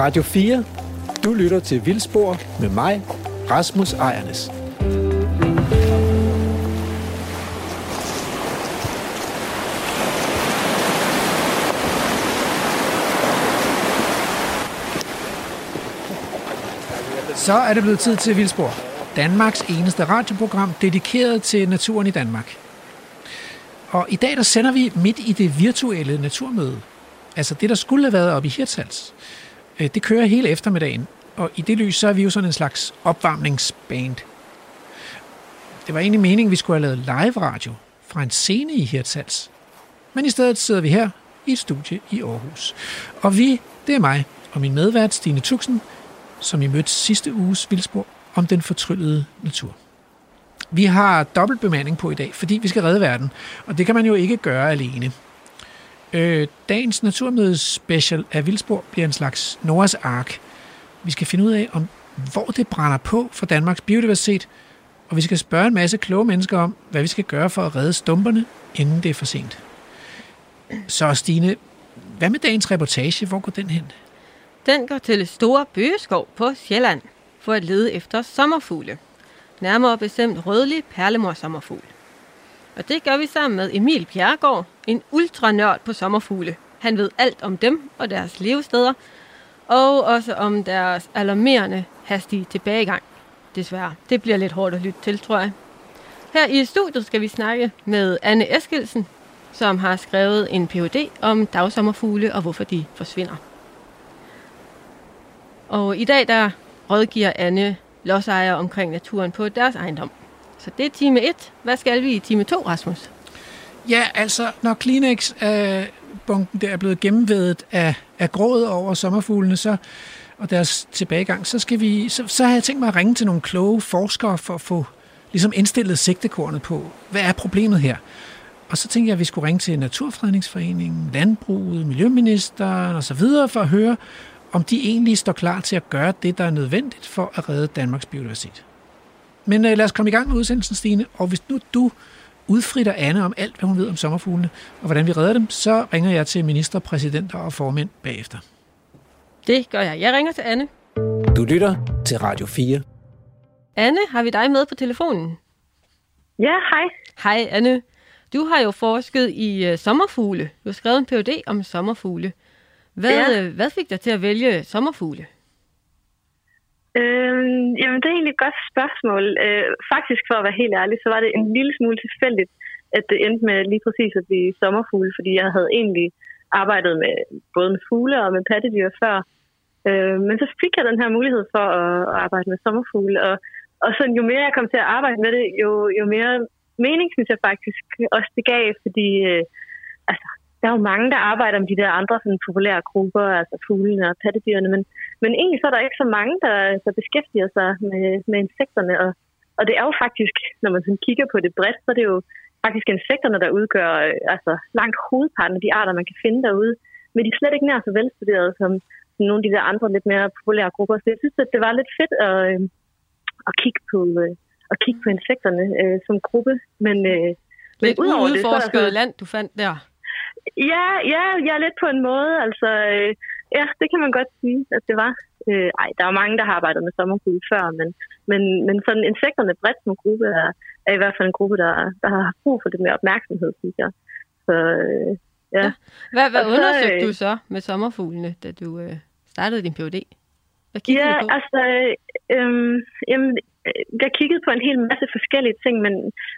Radio 4. Du lytter til Vildspor med mig, Rasmus Ejernes. Så er det blevet tid til Vildspor. Danmarks eneste radioprogram dedikeret til naturen i Danmark. Og i dag der sender vi midt i det virtuelle naturmøde. Altså det, der skulle have været oppe i Hirtshals. Øh, det kører hele eftermiddagen, og i det lys, så er vi jo sådan en slags opvarmningsband. Det var egentlig meningen, at vi skulle have lavet live radio fra en scene i Hirtshals. Men i stedet sidder vi her i et studie i Aarhus. Og vi, det er mig og min medvært Stine Tuxen, som I mødte sidste uges vildspor om den fortryllede natur. Vi har dobbelt bemanding på i dag, fordi vi skal redde verden, og det kan man jo ikke gøre alene. Øh, dagens naturmødes special af Vildspor bliver en slags Noras ark. Vi skal finde ud af, om hvor det brænder på for Danmarks biodiversitet, og vi skal spørge en masse kloge mennesker om, hvad vi skal gøre for at redde stumperne, inden det er for sent. Så Stine, hvad med dagens reportage? Hvor går den hen? Den går til Store Bøgeskov på Sjælland for at lede efter sommerfugle. Nærmere bestemt rødlig perlemor sommerfugl. Og det gør vi sammen med Emil Bjergård, en ultranørd på sommerfugle. Han ved alt om dem og deres levesteder, og også om deres alarmerende hastige tilbagegang. Desværre, det bliver lidt hårdt at lytte til, tror jeg. Her i studiet skal vi snakke med Anne Eskilsen, som har skrevet en Ph.D. om dagsommerfugle og hvorfor de forsvinder. Og i dag der rådgiver Anne lodsejere omkring naturen på deres ejendom. Så det er time 1. Hvad skal vi i time 2, Rasmus? Ja, altså, når Kleenex-bunken øh, der er blevet gennemvedet af, af grået over sommerfuglene, så, og deres tilbagegang, så, skal vi, så, så har jeg tænkt mig at ringe til nogle kloge forskere for at få ligesom indstillet sigtekornet på, hvad er problemet her? Og så tænkte jeg, at vi skulle ringe til Naturfredningsforeningen, Landbruget, Miljøministeren og så videre for at høre, om de egentlig står klar til at gøre det, der er nødvendigt for at redde Danmarks biodiversitet. Men øh, lad os komme i gang med udsendelsen, Stine. Og hvis nu du udfritter Anne om alt, hvad hun ved om sommerfuglene, og hvordan vi redder dem, så ringer jeg til minister, præsidenter og formænd bagefter. Det gør jeg. Jeg ringer til Anne. Du lytter til Radio 4. Anne, har vi dig med på telefonen? Ja, hej. Hej, Anne. Du har jo forsket i uh, sommerfugle. Du har skrevet en Ph.D. om sommerfugle. Hvad, ja. øh, hvad fik dig til at vælge sommerfugle? Øhm, jamen, det er egentlig et godt spørgsmål. Øh, faktisk, for at være helt ærlig, så var det en lille smule tilfældigt, at det endte med lige præcis at blive sommerfugle, fordi jeg havde egentlig arbejdet med både med fugle og med pattedyr før. Øh, men så fik jeg den her mulighed for at, at arbejde med sommerfugle, og, og så jo mere jeg kom til at arbejde med det, jo, jo mere mening synes jeg faktisk også det gav, fordi øh, altså, der er jo mange, der arbejder med de der andre sådan, populære grupper, altså fuglene og pattedyrene, men, men egentlig så er der ikke så mange, der, der beskæftiger sig med, med insekterne, og, og det er jo faktisk, når man sådan kigger på det bredt, så er det jo faktisk insekterne, der udgør øh, altså, langt hovedparten af de arter, man kan finde derude, men de er slet ikke nær så velstuderede som, som nogle af de der andre lidt mere populære grupper. Så jeg synes, at det var lidt fedt at, øh, at kigge på, øh, at kigge på insekterne øh, som gruppe, men, øh, men udover det, så er der land, du fandt der. Ja, ja, ja, lidt på en måde. Altså, øh, ja, det kan man godt sige, at det var. Øh, ej, der er mange, der har arbejdet med sommerfugle før, men, men, men sådan insekterne bredt som gruppe er, er i hvert fald en gruppe, der, der har brug for lidt mere opmærksomhed, synes jeg. Så, øh, ja. ja. Hvad, hvad så, undersøgte øh, du så med sommerfuglene, da du øh, startede din Ph.D.? Hvad ja, på? altså, øh, jamen, jeg kiggede på en hel masse forskellige ting, men,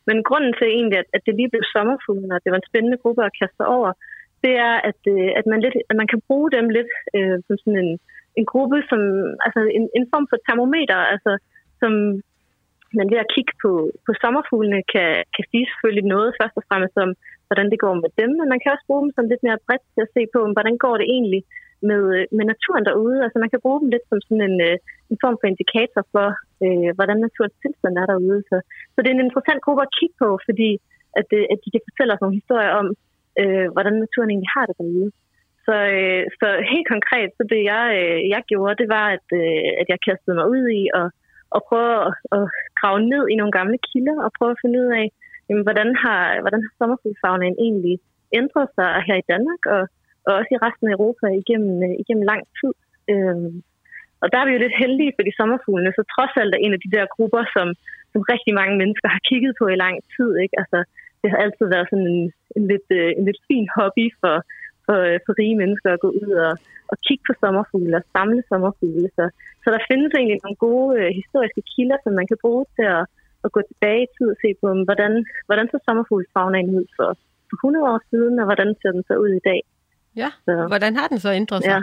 men grunden til egentlig, at, at det lige blev sommerfuglen, og det var en spændende gruppe at kaste over, det er, at, øh, at, man, lidt, at man kan bruge dem lidt øh, som sådan en, en gruppe, som, altså en, en form for termometer, altså som man ved at kigge på, på sommerfuglene kan, kan sige selvfølgelig noget først og fremmest om, hvordan det går med dem, men man kan også bruge dem som lidt mere bredt til at se på, hvordan går det egentlig med, øh, med naturen derude. Altså man kan bruge dem lidt som sådan en, øh, en form for indikator for, øh, hvordan naturens tilstand er derude. Så, så det er en interessant gruppe at kigge på, fordi at, øh, at de kan fortælle os nogle historier om, øh, hvordan naturen egentlig har det derude. Så, øh, så helt konkret, så det jeg, øh, jeg gjorde, det var, at, øh, at jeg kastede mig ud i og, og prøve at, at grave ned i nogle gamle kilder og prøve at finde ud af, jamen, hvordan har, hvordan har sommerfuglfagnaen egentlig ændret sig her i Danmark og, og også i resten af Europa igennem, øh, igennem lang tid. Øhm, og der er vi jo lidt heldige, fordi sommerfuglene så trods alt er en af de der grupper, som, som rigtig mange mennesker har kigget på i lang tid. Ikke? Altså, det har altid været sådan en, en, lidt, øh, en lidt fin hobby for, for, øh, for rige mennesker at gå ud og, og kigge på sommerfugle og samle sommerfugle. Så, så der findes egentlig nogle gode øh, historiske kilder, som man kan bruge til at, at gå tilbage i tid og se på, hvordan, hvordan så sommerfuglefagnaen ud for, for 100 år siden, og hvordan ser den så ud i dag. Ja, så, hvordan har den så ændret sig? Ja.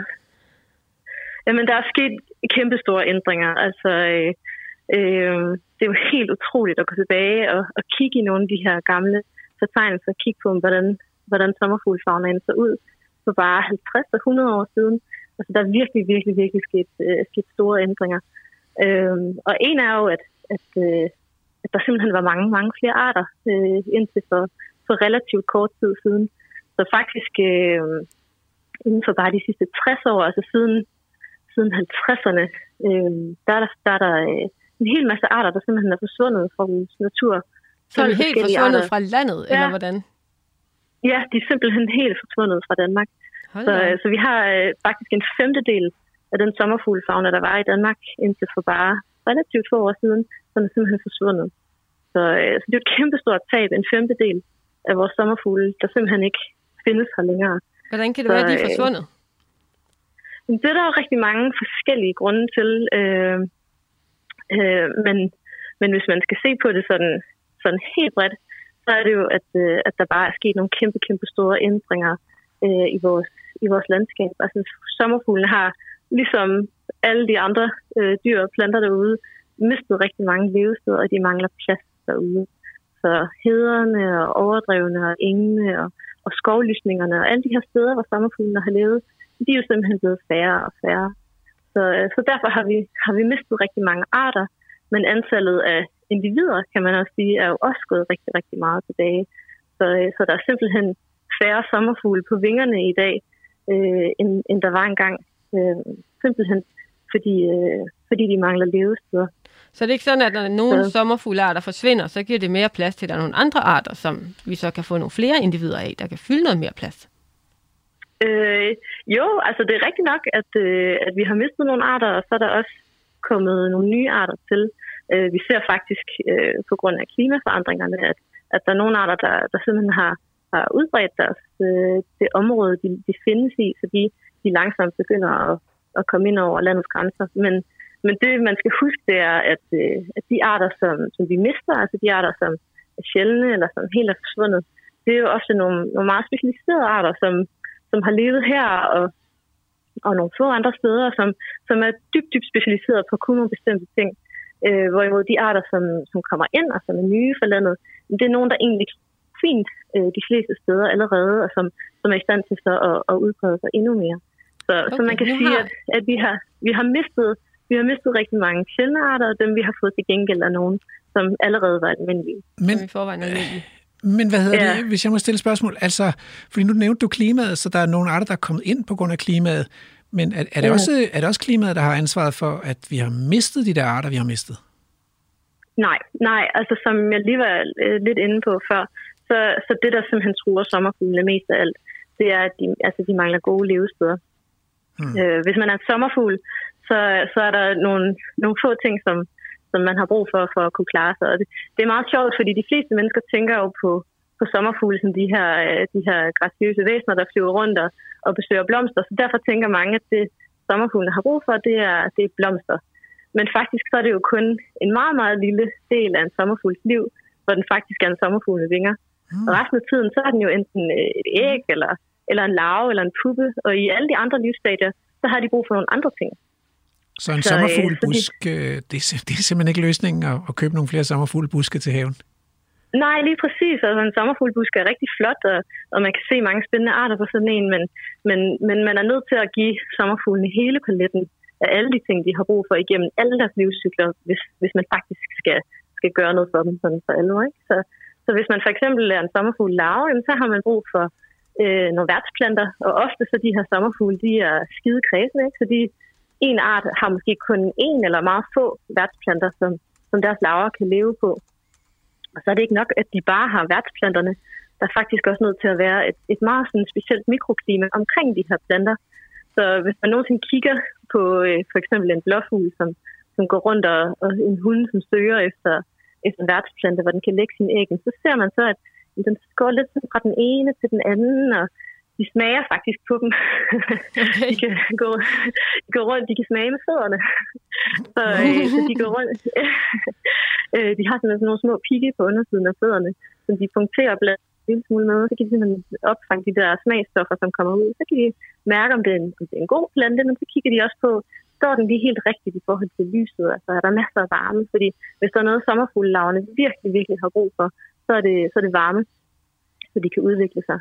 Jamen, der er sket kæmpe store ændringer. Altså, øh, øh, det er jo helt utroligt at gå tilbage og, og kigge i nogle af de her gamle fortegnelser, og kigge på, hvordan, hvordan sommerfuglefagnaen så ud for bare 50 og 100 år siden. Altså, der er virkelig, virkelig, virkelig sket, øh, sket store ændringer. Øh, og en er jo, at, at, øh, at der simpelthen var mange, mange flere arter øh, indtil for, for relativt kort tid siden. Så faktisk øh, inden for bare de sidste 60 år, altså siden, siden 50'erne, øh, der der, der, er der øh, en hel masse arter, der simpelthen er forsvundet fra vores natur. Så er de helt forsvundet arter. fra landet, ja. eller hvordan? Ja, de er simpelthen helt forsvundet fra Danmark. så, øh, så vi har øh, faktisk en femtedel af den sommerfuglefauna, der var i Danmark indtil for bare relativt få år siden, som er simpelthen forsvundet. Så, øh, så det er et kæmpestort tab, en femtedel af vores sommerfugle, der simpelthen ikke findes her længere. Hvordan kan det så, være, at de er øh, forsvundet? Øh, det er der jo rigtig mange forskellige grunde til. Øh, øh, men, men hvis man skal se på det sådan, sådan helt bredt, så er det jo, at, øh, at der bare er sket nogle kæmpe, kæmpe store ændringer øh, i, vores, i vores landskab. Altså sommerfuglene har, ligesom alle de andre øh, dyr og planter derude, mistet rigtig mange levesteder, og de mangler plads derude. Så hederne og overdrevene og engene og, og skovlysningerne og alle de her steder, hvor sommerfuglene har levet, de er jo simpelthen blevet færre og færre. Så, øh, så derfor har vi, har vi mistet rigtig mange arter, men antallet af individer, kan man også sige, er jo også gået rigtig, rigtig meget tilbage. Så, øh, så der er simpelthen færre sommerfugle på vingerne i dag, øh, end, end der var engang. Øh, simpelthen fordi, øh, fordi de mangler levesteder. Så det er ikke sådan, at når nogle ja. sommerfuglearter forsvinder, så giver det mere plads til, at der er nogle andre arter, som vi så kan få nogle flere individer af, der kan fylde noget mere plads? Øh, jo, altså det er rigtigt nok, at, øh, at vi har mistet nogle arter, og så er der også kommet nogle nye arter til. Øh, vi ser faktisk øh, på grund af klimaforandringerne, at, at der er nogle arter, der, der simpelthen har, har udbredt deres, øh, det område, de, de findes i, så de, de langsomt begynder at, at komme ind over landets grænser. Men, men det, man skal huske, det er, at, øh, at de arter, som, som vi mister, altså de arter, som er sjældne eller som helt er forsvundet, det er jo også nogle, nogle meget specialiserede arter, som, som har levet her og, og nogle få andre steder, som, som er dybt, dybt specialiseret på kun nogle bestemte ting. Øh, hvorimod de arter, som, som kommer ind og som er nye for landet, det er nogen, der egentlig fint øh, de fleste steder allerede, og som, som er i stand til så at, at udbrede sig endnu mere. Så, okay, så man kan sige, har... at, at vi, har, vi har mistet vi har mistet rigtig mange sjældne arter, og dem vi har fået til gengæld af nogen, som allerede var almindelige. Men, som i forvejen almindelige. Men hvad hedder ja. det, hvis jeg må stille spørgsmål? Altså, fordi nu nævnte du klimaet, så der er nogle arter, der er kommet ind på grund af klimaet. Men er, er, det, ja. også, er det også klimaet, der har ansvaret for, at vi har mistet de der arter, vi har mistet? Nej, nej. Altså, som jeg lige var øh, lidt inde på før, så, så det, der simpelthen truer sommerfuglene mest af alt, det er, at de, altså, de mangler gode levesteder. Hmm. Øh, hvis man er en sommerfugl, så, så er der nogle, nogle få ting, som, som man har brug for for at kunne klare sig. Og det, det er meget sjovt, fordi de fleste mennesker tænker jo på, på sommerfugle som de her, øh, de her graciøse væsener, der flyver rundt og, og besøger blomster. Så derfor tænker mange, at det sommerfuglene har brug for, det er, det er blomster. Men faktisk så er det jo kun en meget, meget lille del af en sommerfugls liv, hvor den faktisk er en sommerfugl med vinger. Mm. Og resten af tiden, så er den jo enten øh, et æg, eller, eller en larve, eller en puppe. Og i alle de andre livsstadier, så har de brug for nogle andre ting. Så en så, sommerfuglbusk, så det, det, det er simpelthen ikke løsningen at, at købe nogle flere sommerfuglbuske til haven? Nej, lige præcis. Altså, en sommerfuglbusk er rigtig flot, og, og man kan se mange spændende arter på sådan en, men, men, men man er nødt til at give sommerfuglene hele paletten af alle de ting, de har brug for igennem alle deres livscykler, hvis, hvis man faktisk skal, skal gøre noget for dem sådan for alvor. Ikke? Så, så hvis man for eksempel er en sommerfugl larve, så har man brug for øh, nogle værtsplanter, og ofte så de her sommerfugle, de er skide kredsende, ikke? så de, en art har måske kun en eller meget få værtsplanter, som, som deres laver kan leve på. Og så er det ikke nok, at de bare har værtsplanterne. Der er faktisk også nødt til at være et, et meget sådan specielt mikroklima omkring de her planter. Så Så hvis man nogensinde kigger på øh, for eksempel en blåfugl, som, som går rundt og, og en hund, som søger efter, efter en værtsplante, hvor den kan lægge sine æg, så ser man så, at den går lidt fra den ene til den anden, og de smager faktisk på dem. Okay. de, kan gå, de går rundt, de kan smage med fødderne. så, øh, så de går rundt. øh, de har sådan nogle små pigge på undersiden af fødderne, som de punkterer blandt en lille smule med, så kan de simpelthen opfange de der smagstoffer, som kommer ud. Så kan de mærke, om det, er en, om det er en god plante, men så kigger de også på, står den lige helt rigtigt i forhold til lyset? Altså er der masser af varme? Fordi hvis der er noget, sommerfuglelaverne virkelig, virkelig har brug for, så er det, så er det varme, så de kan udvikle sig.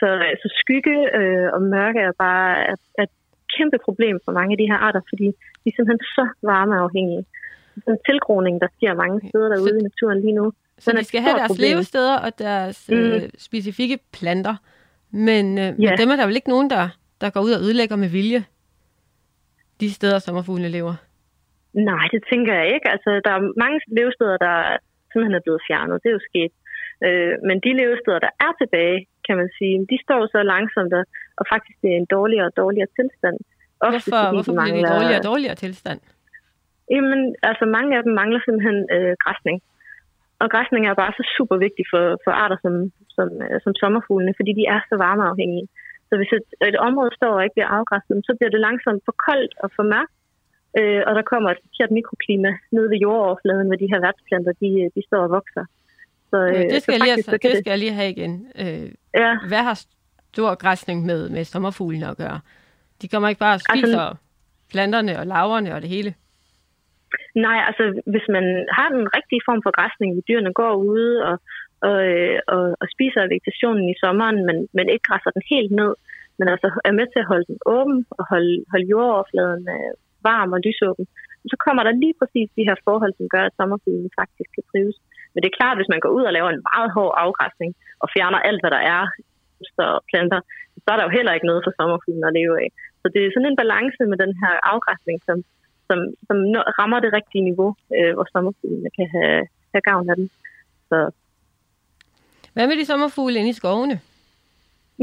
Så, så skygge øh, og mørke er bare et, et kæmpe problem for mange af de her arter, fordi de er simpelthen så varmeafhængige. Den tilgroning, der sker mange steder derude så, i naturen lige nu. Så de skal have deres problem. levesteder og deres mm. øh, specifikke planter. Men, øh, ja. men dem er der vel ikke nogen, der, der går ud og ødelægger med vilje de steder, sommerfuglene lever? Nej, det tænker jeg ikke. Altså, der er mange levesteder, der simpelthen er blevet fjernet. Det er jo sket. Øh, men de levesteder, der er tilbage, kan man sige, de står så langsomt, og faktisk det er en dårligere og dårligere tilstand. Ofte, hvorfor hvorfor de mangler, bliver det dårligere og dårligere tilstand? Jamen, altså mange af dem mangler simpelthen øh, græsning. Og græsning er bare så super vigtig for, for arter som, som, øh, som sommerfuglene, fordi de er så varmeafhængige. Så hvis et, et område står og ikke bliver afgræsset, så bliver det langsomt for koldt og for mørkt, øh, og der kommer et forkert mikroklima ned ved jordoverfladen, hvor de her værtsplanter de, de står og vokser. Så, øh, det, skal så jeg lige, det, det skal jeg lige have igen. Øh, ja. Hvad har stor græsning med, med sommerfuglene at gøre? De kommer ikke bare og altså- spiser altså, planterne og laverne og det hele? Nej, altså hvis man har den rigtige form for græsning, hvor dyrene går ude og, og, øh, og, og spiser vegetationen i sommeren, men, men ikke græsser den helt ned, men altså er med til at holde den åben og holde, holde jordoverfladen øh, varm og lysåben, så kommer der lige præcis de her forhold, som gør, at sommerfuglene faktisk kan trives. Men det er klart, at hvis man går ud og laver en meget hård afgræsning og fjerner alt, hvad der er, så planter, så er der jo heller ikke noget for sommerfuglen at leve af. Så det er sådan en balance med den her afgræsning, som, som, som rammer det rigtige niveau, øh, hvor sommerfuglene kan have, have gavn af den. Så. Hvad med de sommerfugle inde i skovene?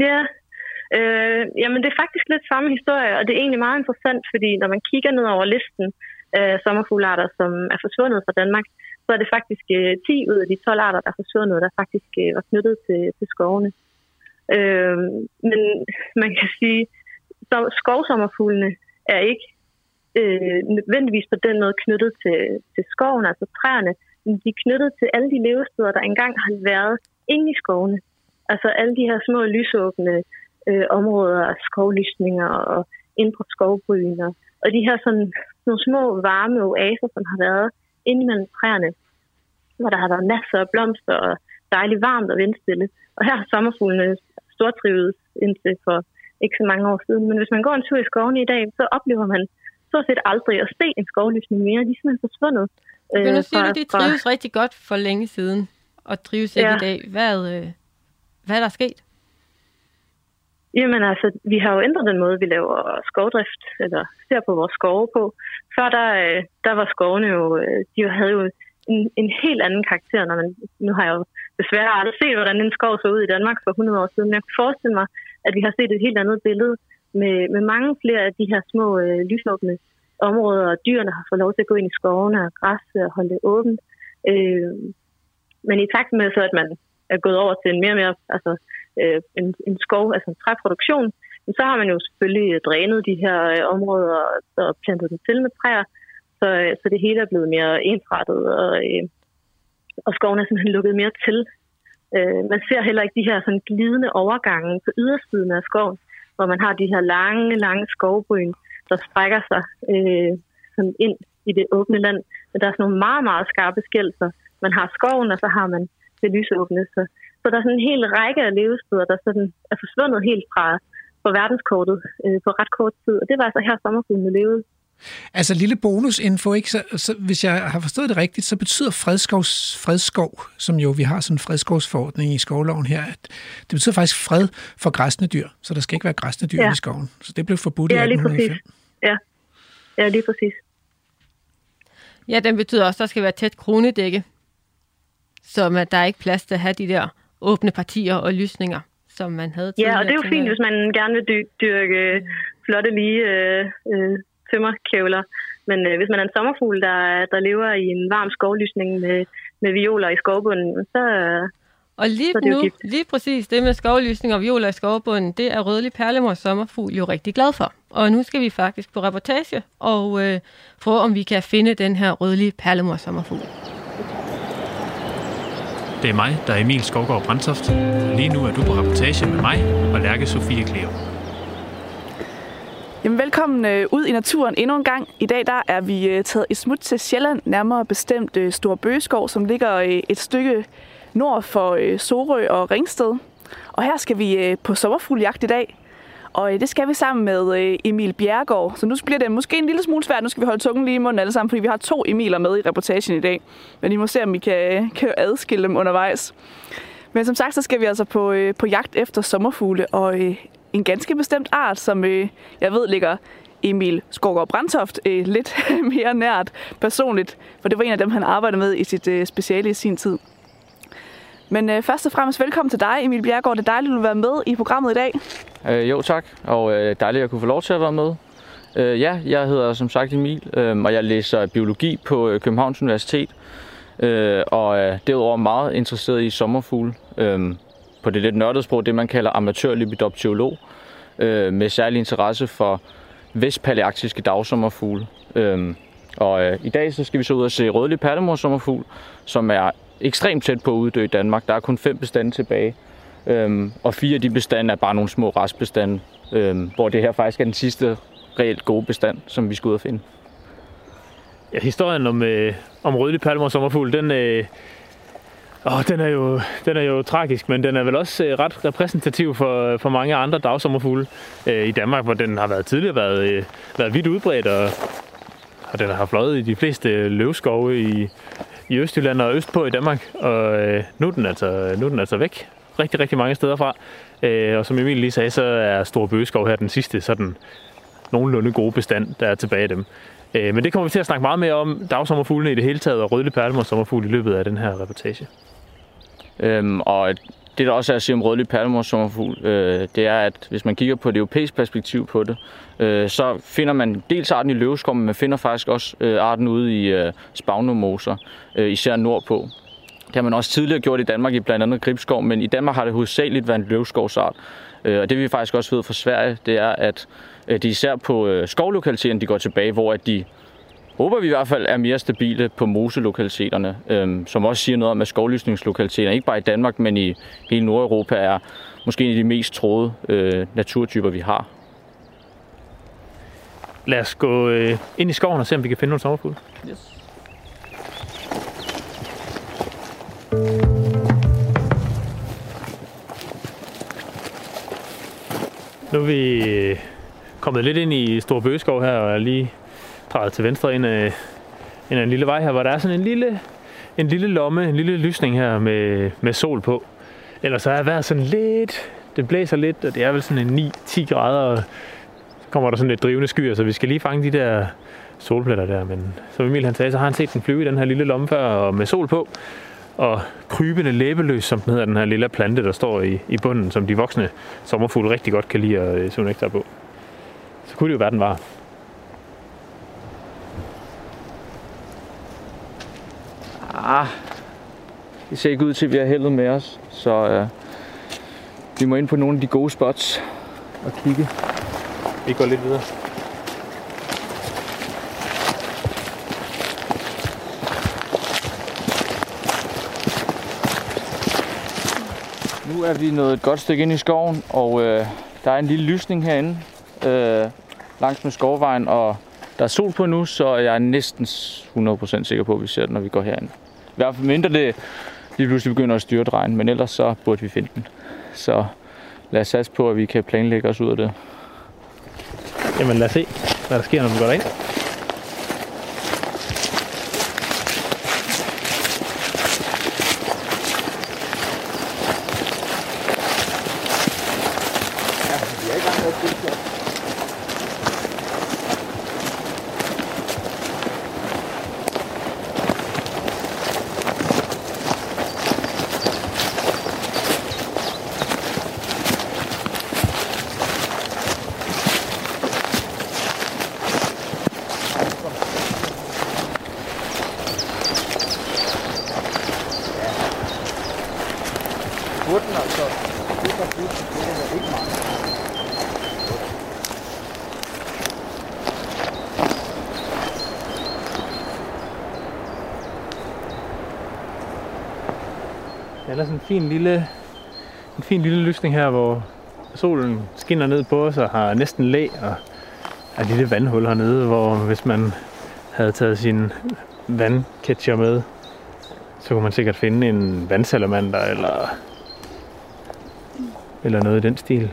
Ja, øh, jamen det er faktisk lidt samme historie, og det er egentlig meget interessant, fordi når man kigger ned over listen af sommerfuglearter, som er forsvundet fra Danmark, er det faktisk øh, 10 ud af de 12 arter, der er forsvundet, der faktisk øh, var knyttet til, til skovene. Øh, men man kan sige, at skovsommerfuglene er ikke øh, nødvendigvis på den måde knyttet til, til skoven, altså træerne, men de er knyttet til alle de levesteder, der engang har været inde i skovene. Altså alle de her små lysåbne øh, områder skovlysninger og indre skovbryner. Og de her sådan, nogle små varme oaser, som har været inde mellem træerne, hvor der har været masser af blomster og dejligt varmt og vindstille. Og her har sommerfuglene stortrivet indtil for ikke så mange år siden. Men hvis man går en tur i skoven i dag, så oplever man stort set aldrig at se en skovlysning mere. De er simpelthen forsvundet. Men nu øh, siger du, de trives fra... rigtig godt for længe siden, og trives ikke ja. i dag. Hvad, øh, hvad er der sket? Jamen altså, vi har jo ændret den måde, vi laver skovdrift, eller ser på vores skove på. Før der, øh, der var skovene jo, øh, de havde jo en, en helt anden karakter, når man, nu har jeg jo desværre aldrig set, hvordan en skov så ud i Danmark for 100 år siden, men jeg kan forestille mig, at vi har set et helt andet billede med, med mange flere af de her små øh, lysåbne områder, og dyrene har fået lov til at gå ind i skovene og græsse og holde det åbent. Øh, men i takt med så, at man er gået over til en mere og mere, altså øh, en, en skov, altså en træproduktion, så har man jo selvfølgelig drænet de her øh, områder og plantet dem til med træer, så, øh, så det hele er blevet mere ensrettet, og, øh, og skoven er simpelthen lukket mere til. Øh, man ser heller ikke de her sådan glidende overgange på ydersiden af skoven, hvor man har de her lange, lange skovbryn, der strækker sig øh, sådan ind i det åbne land. Men der er sådan nogle meget, meget skarpe skælser. Man har skoven, og så har man det lysåbne. Så, så der er sådan en hel række af levesteder, der sådan er forsvundet helt fra, fra verdenskortet øh, på ret kort tid. Og det var altså her sommerfuglene levede. Altså lille bonusinfo, ikke? Så, så, hvis jeg har forstået det rigtigt, så betyder fredskovs, fredskov, som jo vi har sådan en fredskovsforordning i skovloven her, at det betyder faktisk fred for græsne dyr, så der skal ikke være græsne dyr ja. i skoven. Så det blev forbudt ja, i 1805. Ja, ja, lige præcis. Ja, den betyder også, at der skal være tæt kronedække, så at der er ikke plads til at have de der åbne partier og lysninger, som man havde tidligere. Ja, og det er jo fint, hvis man gerne vil dyrke flotte lige øh, øh, tømmerkævler. Men øh, hvis man er en sommerfugl, der, der lever i en varm skovlysning med, med violer i skovbunden, så, og lige nu, gift. lige præcis det med skovlysning og violer i skovbunden, det er rødlig perlemors sommerfugl jo rigtig glad for. Og nu skal vi faktisk på reportage og øh, prøve, om vi kan finde den her rødlige perlemors sommerfugl. Det er mig, der er Emil Skovgaard Brandtoft. Lige nu er du på reportage med mig og Lærke Sofie Kleo. Jamen, velkommen øh, ud i naturen endnu en gang. I dag der er vi øh, taget i smut til Sjælland, nærmere bestemt øh, Stor Bøgeskov, som ligger øh, et stykke nord for øh, Sorø og Ringsted. Og her skal vi øh, på sommerfugljagt i dag. Og øh, det skal vi sammen med øh, Emil Bjergård. Så nu bliver det måske en lille smule svært. Nu skal vi holde tungen lige i munden alle sammen, fordi vi har to Emiler med i reportagen i dag. Men I må se, om I kan, øh, kan adskille dem undervejs. Men som sagt, så skal vi altså på, øh, på jagt efter sommerfugle. Og øh, en ganske bestemt art, som øh, jeg ved ligger Emil Skorgård Brandtoft øh, lidt mere nært personligt. For det var en af dem, han arbejdede med i sit øh, speciale i sin tid. Men øh, først og fremmest velkommen til dig, Emil Bjergård. Det er dejligt, at du vil være med i programmet i dag. Øh, jo, tak. Og øh, dejligt, at kunne få lov til at være med. Øh, ja, jeg hedder som sagt Emil, øh, og jeg læser biologi på øh, Københavns Universitet. Øh, og øh, derudover meget interesseret i sommerfugle. Øh, på det lidt nørdede sprog, det man kalder amatørlipidopteolog. Øh, med særlig interesse for vestpalearktiske dagsommerfugle. Øh, og øh, i dag så skal vi så ud og se rødlig perlemorsommerfugl, som er ekstremt tæt på at uddø i Danmark. Der er kun fem bestande tilbage. Øhm, og fire af de bestande er bare nogle små restbestande, øhm, hvor det her faktisk er den sidste reelt gode bestand, som vi skal ud og finde. Ja, historien om, øh, om rødlig perlemor sommerfugl, den, øh, og den, er jo, den er jo tragisk, men den er vel også øh, ret repræsentativ for, øh, for mange andre dagsommerfugle øh, i Danmark, hvor den har været tidligere været, øh, været vidt udbredt, og, og den har fløjet i de fleste løvskove i, i Østjylland og østpå i Danmark, og øh, nu, er den altså, nu er den altså væk rigtig, rigtig mange steder fra. Øh, og som Emil lige sagde, så er Store Bøgeskov her den sidste sådan nogenlunde gode bestand, der er tilbage af dem. Øh, men det kommer vi til at snakke meget mere om, dagsommerfuglene i det hele taget, og rødlig perlemor sommerfugl i løbet af den her reportage. Øhm, og det, der også er at sige om rødlig perlemor sommerfugl, øh, det er, at hvis man kigger på det europæiske perspektiv på det, øh, så finder man dels arten i løvskov, men man finder faktisk også øh, arten ude i øh, spagnomoser, øh, især nordpå. Det har man også tidligere gjort i Danmark i blandt andet Gribskov, men i Danmark har det hovedsageligt været en løvskovsart. Øh, og det vi faktisk også ved fra Sverige, det er, at øh, de især på øh, skovlokaliteterne, de går tilbage, hvor at de håber vi i hvert fald er mere stabile på moselokaliteterne, øhm, som også siger noget om, at skovlysningslokaliteterne, ikke bare i Danmark, men i hele Nordeuropa, er måske en af de mest troede øh, naturtyper, vi har. Lad os gå øh, ind i skoven og se, om vi kan finde nogle sommerfugle. Yes. Nu er vi kommet lidt ind i Stor Bøgeskov her, og er lige drejet til venstre ind af, ind af en lille vej her, hvor der er sådan en lille, en lille lomme, en lille lysning her med, med sol på. Ellers så er vejret sådan lidt, det blæser lidt, og det er vel sådan en 9-10 grader, og så kommer der sådan lidt drivende skyer, så vi skal lige fange de der solpletter der. Men som Emil han sagde, så har han set den flyve i den her lille lomme før, og med sol på og krybende læbeløs, som den hedder, den her lille plante, der står i, i bunden, som de voksne sommerfugle rigtig godt kan lide at øh, suge nektar på. Så kunne det jo være, den var. Ah, det ser ikke ud til, at vi har heldet med os, så øh, vi må ind på nogle af de gode spots og kigge. Vi går lidt videre. Nu er vi nået et godt stykke ind i skoven, og øh, der er en lille lysning herinde øh, langs med skovvejen, og der er sol på nu, så jeg er næsten 100% sikker på, at vi ser den, når vi går herind. I hvert fald mindre det lige pludselig begynder at styre regn, men ellers så burde vi finde den. Så lad os satse på, at vi kan planlægge os ud af det. Jamen lad os se, hvad der sker, når vi går derind. Lille, en fin lille lysning her, hvor solen skinner ned på os og har næsten læ og er et lille vandhul hernede, hvor hvis man havde taget sin vandketcher med, så kunne man sikkert finde en vandsalamander eller, eller noget i den stil.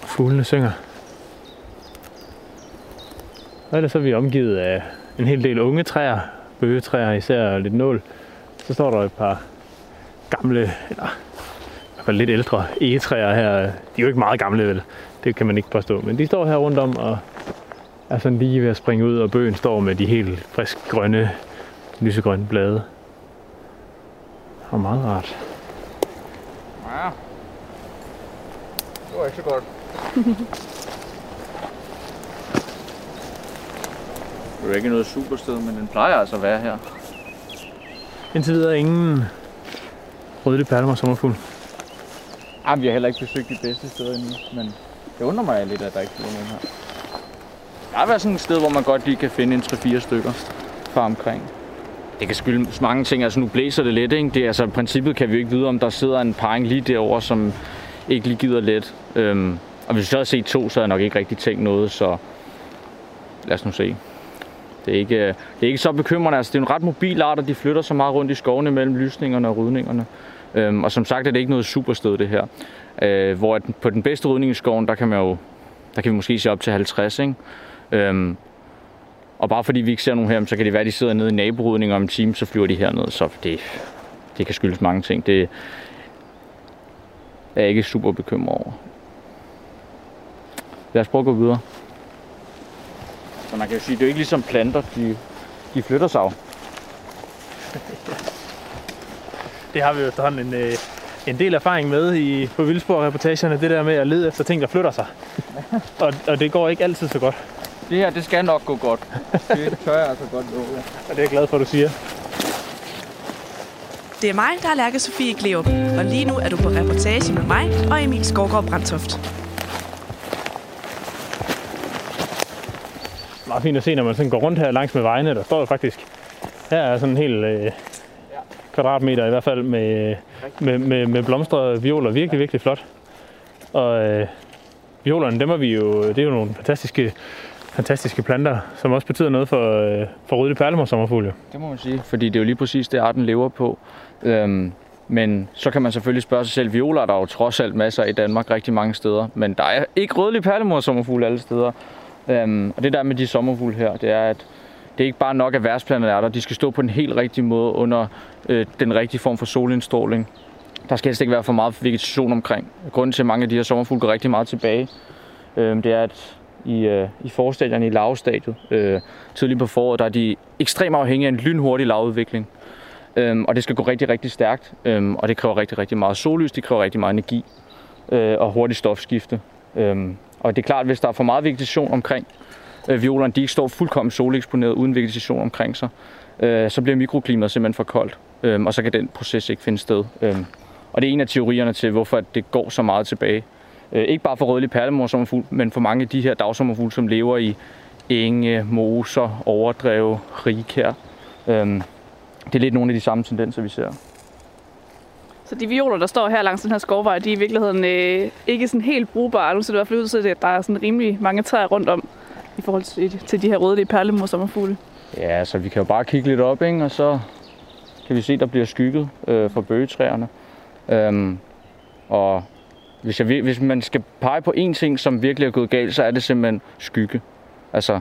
Fuglene synger. Og ellers er vi omgivet af en hel del unge træer, bøgetræer især lidt nål. Så står der et par gamle, eller i hvert fald lidt ældre egetræer her. De er jo ikke meget gamle, vel? Det kan man ikke påstå. Men de står her rundt om og er sådan lige ved at springe ud, og bøgen står med de helt frisk grønne, lysegrønne blade. Og meget rart. Ja. Det var ikke så godt. det er ikke noget supersted, men den plejer altså at være her. Indtil videre ingen rødlig perlemor sommerfugl. Ja, vi har heller ikke besøgt de bedste steder endnu, men det undrer mig lidt, at der ikke er nogen her. Der har været sådan et sted, hvor man godt lige kan finde en 3-4 stykker fra omkring. Det kan skyldes mange ting. Altså nu blæser det lidt, ikke? Det, er, altså, i princippet kan vi jo ikke vide, om der sidder en parring lige derovre, som ikke lige gider let. Øhm, og hvis vi så havde set to, så havde jeg nok ikke rigtig tænkt noget, så lad os nu se. Det er ikke, det er ikke så bekymrende. Altså, det er en ret mobil art, og de flytter så meget rundt i skovene mellem lysningerne og rydningerne. Øhm, og som sagt er det ikke noget superstød det her. Øh, hvor at på den bedste rydning i skoven, der kan man jo der kan vi måske se op til 50, ikke? Øhm, og bare fordi vi ikke ser nogen her, så kan det være, at de sidder nede i naborydning om en time, så flyver de herned. Så det, det kan skyldes mange ting. Det er jeg ikke super bekymret over. Lad os prøve at gå videre. Så man kan jo sige, at det er ikke ligesom planter, de, de flytter sig af. Det har vi jo efterhånden en, øh, en del erfaring med i, på vildspor-reportagerne, det der med at lede efter ting, der flytter sig. og, og det går ikke altid så godt. Det her, det skal nok gå godt. Det tør jeg altså godt love. Og det er jeg glad for, at du siger. Det er mig, der er Lærke Sofie Gleup, og lige nu er du på reportage med mig og Emil Skovgaard Brandtoft. Meget fint at se, når man sådan går rundt her langs med vejene. Der står jo faktisk, her er sådan en hel øh, kvadratmeter i hvert fald med, med, med, med blomstrede violer. Virkelig, virkelig flot. Og øh, violerne, dem er vi jo, det er jo nogle fantastiske, fantastiske planter, som også betyder noget for, øh, for rødlig perlemor sommerfugle. Det må man sige, fordi det er jo lige præcis det, arten lever på. Øhm, men så kan man selvfølgelig spørge sig selv, violer er der jo trods alt masser i Danmark rigtig mange steder, men der er ikke rødlig perlemor sommerfugle alle steder. Øhm, og det der med de sommerfugle her, det er, at det er ikke bare nok, at værtsplanerne er der. De skal stå på den helt rigtige måde under øh, den rigtige form for solindstråling. Der skal helst ikke være for meget vegetation omkring. Grunden til, at mange af de her sommerfugle går rigtig meget tilbage, øh, det er, at i, øh, i forstadierne i lavstadiet, øh, tidligt på foråret, der er de ekstremt afhængige af en lynhurtig lavudvikling. Øhm, og det skal gå rigtig, rigtig stærkt, øhm, og det kræver rigtig, rigtig meget sollys, det kræver rigtig meget energi øh, og hurtigt stofskifte. Øhm, og det er klart, at hvis der er for meget vegetation omkring øh, violerne, de ikke står fuldkommen soleksponeret uden vegetation omkring sig, øh, så bliver mikroklimaet simpelthen for koldt, øh, og så kan den proces ikke finde sted. Øh, og det er en af teorierne til, hvorfor det går så meget tilbage. Øh, ikke bare for rødlig perlemorsommerfugl, men for mange af de her dagsommerfugle, som lever i enge, moser, overdrev, rigkær. Øh, det er lidt nogle af de samme tendenser, vi ser. Så de violer, der står her langs den her skovvej, de er i virkeligheden øh, ikke sådan helt brugbare. Nu ser det i hvert fald ud til, at der er sådan rimelig mange træer rundt om i forhold til, til de her røde perlemor sommerfugle. Ja, så vi kan jo bare kigge lidt op, ikke? og så kan vi se, der bliver skygget øh, for bøgetræerne. Øhm, og hvis, jeg, hvis man skal pege på én ting, som virkelig er gået galt, så er det simpelthen skygge. Altså,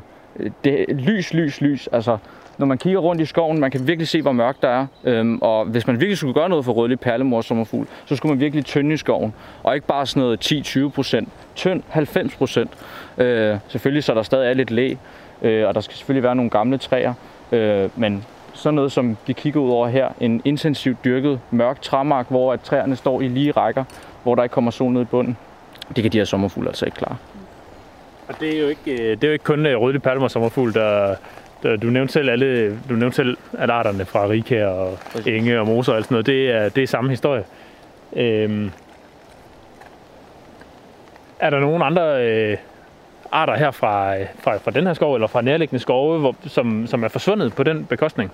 det, lys, lys, lys. Altså, når man kigger rundt i skoven, man kan virkelig se, hvor mørkt der er. Øhm, og hvis man virkelig skulle gøre noget for rødlig perlemor sommerfugl, så skulle man virkelig tynde i skoven. Og ikke bare sådan noget 10-20 procent. Tynd 90 procent. Øh, selvfølgelig så der stadig er lidt læ, øh, og der skal selvfølgelig være nogle gamle træer. Øh, men sådan noget, som vi kigger ud over her, en intensivt dyrket mørk træmark, hvor at træerne står i lige rækker, hvor der ikke kommer sol ned i bunden. Det kan de her sommerfugle altså ikke klare. Og det er jo ikke, øh, det er jo ikke kun øh, rødlig palmer sommerfugl, der, der, du nævnte selv alle, du nævnte selv at arterne fra Rika og Enge og Moser og alt sådan noget. Det er, det er samme historie. Øhm, er der nogen andre øh, arter her fra, øh, fra, fra den her skov, eller fra nærliggende skove, hvor, som, som er forsvundet på den bekostning?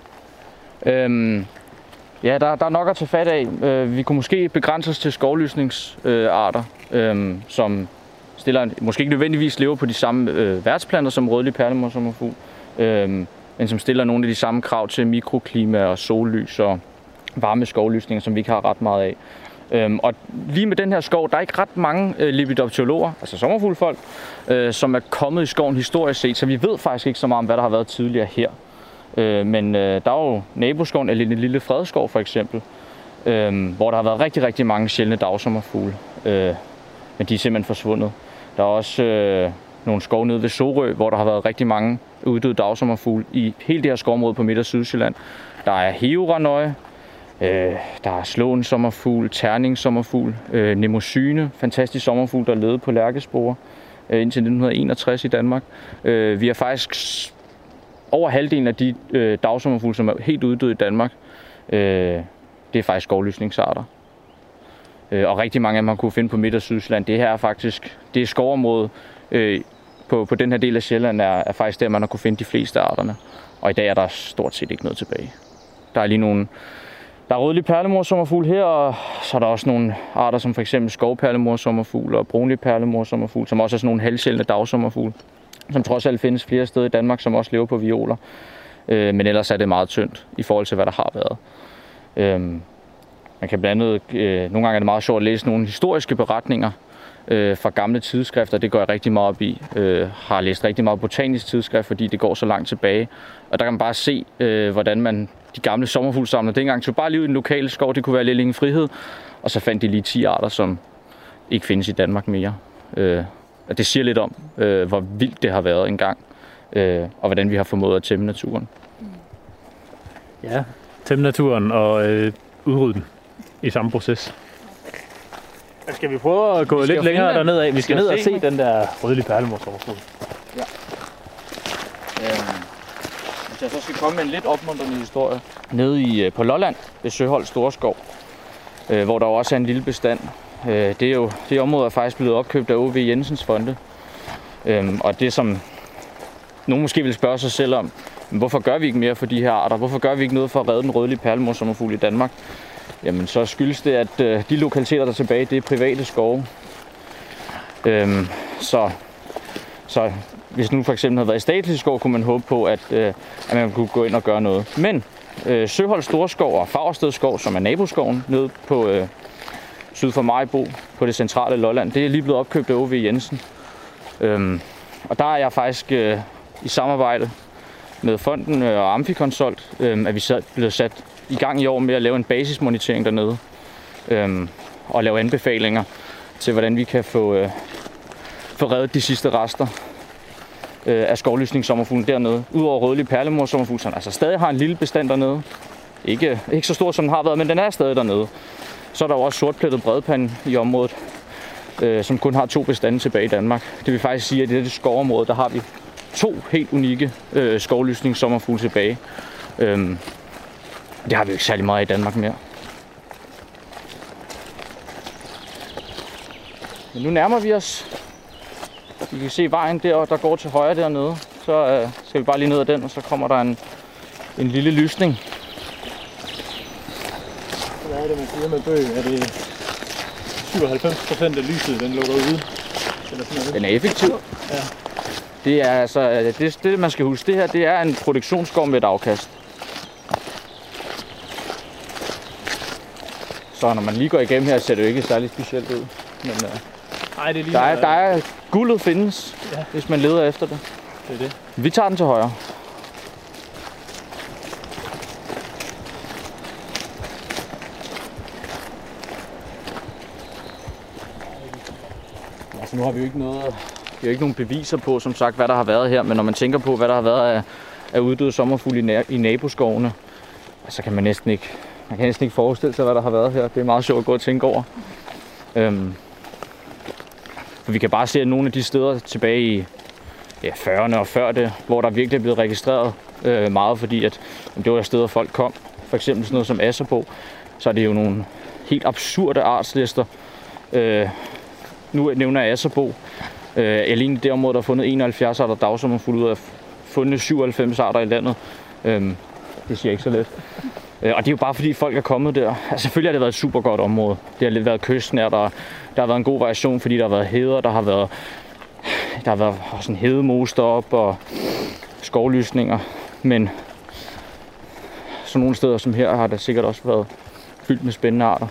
Øhm, Ja, der, der er nok at tage fat af. Øh, vi kunne måske begrænse os til skovlysningsarter, øh, som stiller, måske ikke nødvendigvis lever på de samme øh, værtsplanter som rødlig perlemorsommerfugl, øh, men som stiller nogle af de samme krav til mikroklima og sollys og varme skovlysninger, som vi ikke har ret meget af. Øhm, og lige med den her skov, der er ikke ret mange øh, lepidopterologer, altså sommerfuglfolk, øh, som er kommet i skoven historisk set, så vi ved faktisk ikke så meget om, hvad der har været tidligere her. Øh, men øh, der er jo naboskoven, eller en lille fredskov for eksempel, øh, hvor der har været rigtig, rigtig mange sjældne dagsommerfugle, øh, men de er simpelthen forsvundet. Der er også øh, nogle skove nede ved Sorø, hvor der har været rigtig mange uddøde dagsommerfugle i hele det her skovområde på Midt- og Sydsjælland. Der er heveranøje, øh, der er slåen sommerfugl, terning sommerfugl, øh, nemosyne, fantastisk sommerfugl, der levede på lærkespore øh, indtil 1961 i Danmark. Øh, vi har faktisk over halvdelen af de øh, dagsommerfugle, som er helt uddøde i Danmark, øh, det er faktisk skovlysningsarter. Øh, og rigtig mange af dem har kunne finde på Midt- og Sydsjælland. Det her er faktisk, det er skovområdet øh, på, på den her del af Sjælland, er, er faktisk der, man har kunne finde de fleste arterne. Og i dag er der stort set ikke noget tilbage. Der er lige nogle, der er rødlig perlemorsommerfugl her, og så er der også nogle arter som for eksempel skovperlemorsommerfugl og brunlig perlemorsommerfugl, som også er sådan nogle halvsjældne dagsommerfugle, som trods alt findes flere steder i Danmark, som også lever på violer. Øh, men ellers er det meget tyndt i forhold til, hvad der har været. Øh, man kan blandt andet, øh, nogle gange er det meget sjovt at læse nogle historiske beretninger øh, fra gamle tidsskrifter. Det går jeg rigtig meget op i. Øh, har læst rigtig meget botanisk tidsskrift, fordi det går så langt tilbage. Og der kan man bare se, øh, hvordan man de gamle sommerfuglsamler dengang tog bare lige ud i den lokale skov. Det kunne være Lillinge Frihed. Og så fandt de lige 10 arter, som ikke findes i Danmark mere. Øh, og det siger lidt om, øh, hvor vildt det har været engang. Øh, og hvordan vi har formået at tæmme naturen. Ja, tæmme naturen og øh, udrydde den i samme proces. Skal vi prøve at gå Vi skal lidt længere derned af? Vi skal Vi ned skal og se se den. der rødlige perlemorsommerfugl. Øhm, hvis jeg så skal komme med en lidt opmuntrende historie. Nede i, øh, på Lolland ved Søhold Storskov, øh, hvor der også er en lille bestand. Øh, det, er jo, det område er faktisk blevet opkøbt af O.V. Jensens Fonde. Øh, og det som nogen måske vil spørge sig selv om, hvorfor gør vi ikke mere for de her arter? Hvorfor gør vi ikke noget for at redde den rødlige perlemorsommerfugl i Danmark? Jamen så skyldes det, at øh, de lokaliteter, der er tilbage, det er private skove. Øhm, så, så hvis nu for eksempel havde været i statlig skov, kunne man håbe på, at, øh, at man kunne gå ind og gøre noget. Men øh, Søhold Storskov og Fagersted Skov, som er naboskoven nede på øh, syd for Majbo på det centrale Lolland, det er lige blevet opkøbt af O.V. Jensen. Øhm, og der er jeg faktisk øh, i samarbejde med fonden øh, og Amficonsult, øh, at vi så blevet sat i gang i år med at lave en basismonitering dernede. Øh, og lave anbefalinger til, hvordan vi kan få, øh, få reddet de sidste rester øh, af skovlysningssommerfuglen dernede. Udover rødlig perlemorsommerfugl, som altså stadig har en lille bestand dernede. Ikke, ikke så stor, som den har været, men den er stadig dernede. Så er der jo også sortplettet bredpande i området, øh, som kun har to bestande tilbage i Danmark. Det vil faktisk sige, at i dette skovområde, der har vi to helt unikke øh, skovlysningssommerfugle tilbage. Øhm, det har vi jo ikke særlig meget i Danmark mere. Men nu nærmer vi os. I kan se vejen der, der går til højre dernede. Så øh, skal vi bare lige ned ad den, og så kommer der en, en lille lysning. Hvad er det, man siger med bøg? Er det 97 procent af lyset, den lukker ude? Eller sådan noget? Den er effektiv. Ja. Det er altså, øh, det, det man skal huske, det her, det er en produktionsskov med et afkast. Så når man lige går igennem her, ser det jo ikke særlig specielt ud. Men øh, Nej, det er lige der, er, der er guldet findes, Ja. hvis man leder efter det. Det er det. Vi tager den til højre. Altså nu har vi jo ikke noget, vi har ikke nogen beviser på, som sagt, hvad der har været her, men når man tænker på, hvad der har været af, af uddøde sommerfugle i, na- i naboskovene, så kan man næsten ikke, man kan næsten ikke forestille sig, hvad der har været her. Det er meget sjovt at gå og tænke over. Øhm, for vi kan bare se, at nogle af de steder tilbage i ja, 40'erne og før det, hvor der virkelig er blevet registreret øh, meget, fordi at, det var steder, folk kom. For eksempel sådan noget som Asserbo, så er det jo nogle helt absurde artslister. Øh, nu nævner jeg Asserbo. Øh, alene i det område, der er fundet 71 arter dagsommerfugle ud af fundet 97 arter i landet. Øh, det siger ikke så let. Øh, og det er jo bare fordi folk er kommet der. Altså, selvfølgelig har det været et super godt område. Det har lidt været kystnært, og der har været en god variation, fordi der har været heder, der har været, der har været sådan hedemose op og skovlysninger. Men sådan nogle steder som her har der sikkert også været fyldt med spændende arter.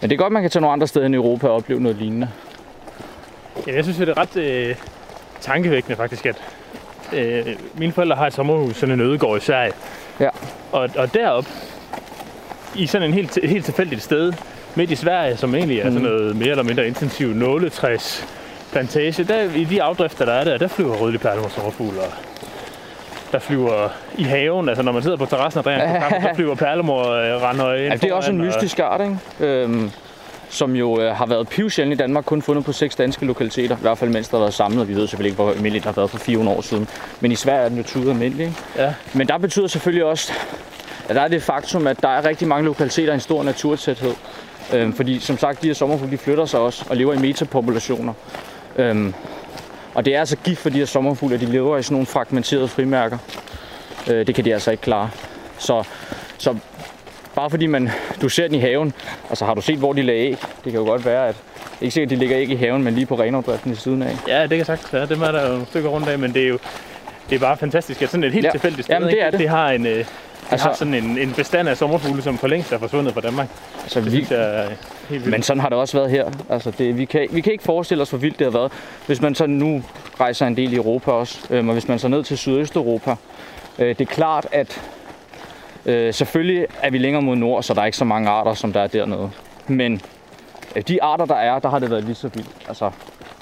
Men det er godt, man kan tage nogle andre steder end Europa og opleve noget lignende. Ja, jeg synes, det er ret øh, tankevækkende faktisk, at øh, mine forældre har et sommerhus, sådan en ødegård i Sverige. Ja. Og, og derop i sådan en helt, helt tilfældigt sted, midt i Sverige, som egentlig er sådan noget mere eller mindre intensiv nåletræs plantage, der, i de afdrifter, der er der, der flyver rødlig perlemor sommerfugl, og der flyver i haven, altså når man sidder på terrassen og drikker en kaffe, så flyver perlemor øh, render ind Ja, det er også en og- mystisk art, ikke? Øhm, som jo øh, har været pivsjældent i Danmark, kun fundet på seks danske lokaliteter, i hvert fald mens der har været samlet. Vi ved selvfølgelig ikke, hvor almindeligt det har været for 400 år siden. Men i Sverige er den jo tudet almindelig. Ikke? Ja. Men der betyder selvfølgelig også, at der er det faktum, at der er rigtig mange lokaliteter i en stor naturtæthed. Øhm, fordi som sagt, de her sommerfugle, de flytter sig også og lever i metapopulationer. Øhm, og det er altså gift for de her sommerfugle, at de lever i sådan nogle fragmenterede frimærker. Øh, det kan de altså ikke klare. Så, så bare fordi man, du ser den i haven, altså har du set, hvor de lagde æg? Det kan jo godt være, at ikke sikkert, at de ligger æg i haven, men lige på renavdriften i siden af. Ja, det kan sagtens være. Dem er der jo nogle stykker rundt af, men det er jo det er bare fantastisk, at sådan et helt Ja. tilfældigt sted, Jamen, det ikke? er det. det har en, øh, Altså- har sådan en, en bestand af sommerfugle, som for længst er forsvundet fra Danmark. Altså, Det vi, synes jeg er helt vildt. men sådan har det også været her. Altså, det, vi, kan, vi kan ikke forestille os, hvor vildt det har været. Hvis man så nu rejser en del i Europa også, øhm, og hvis man så ned til Sydøsteuropa, øh, det er klart, at øh, selvfølgelig er vi længere mod nord, så der er ikke så mange arter, som der er dernede. Men øh, de arter, der er, der har det været lige så vildt. Altså,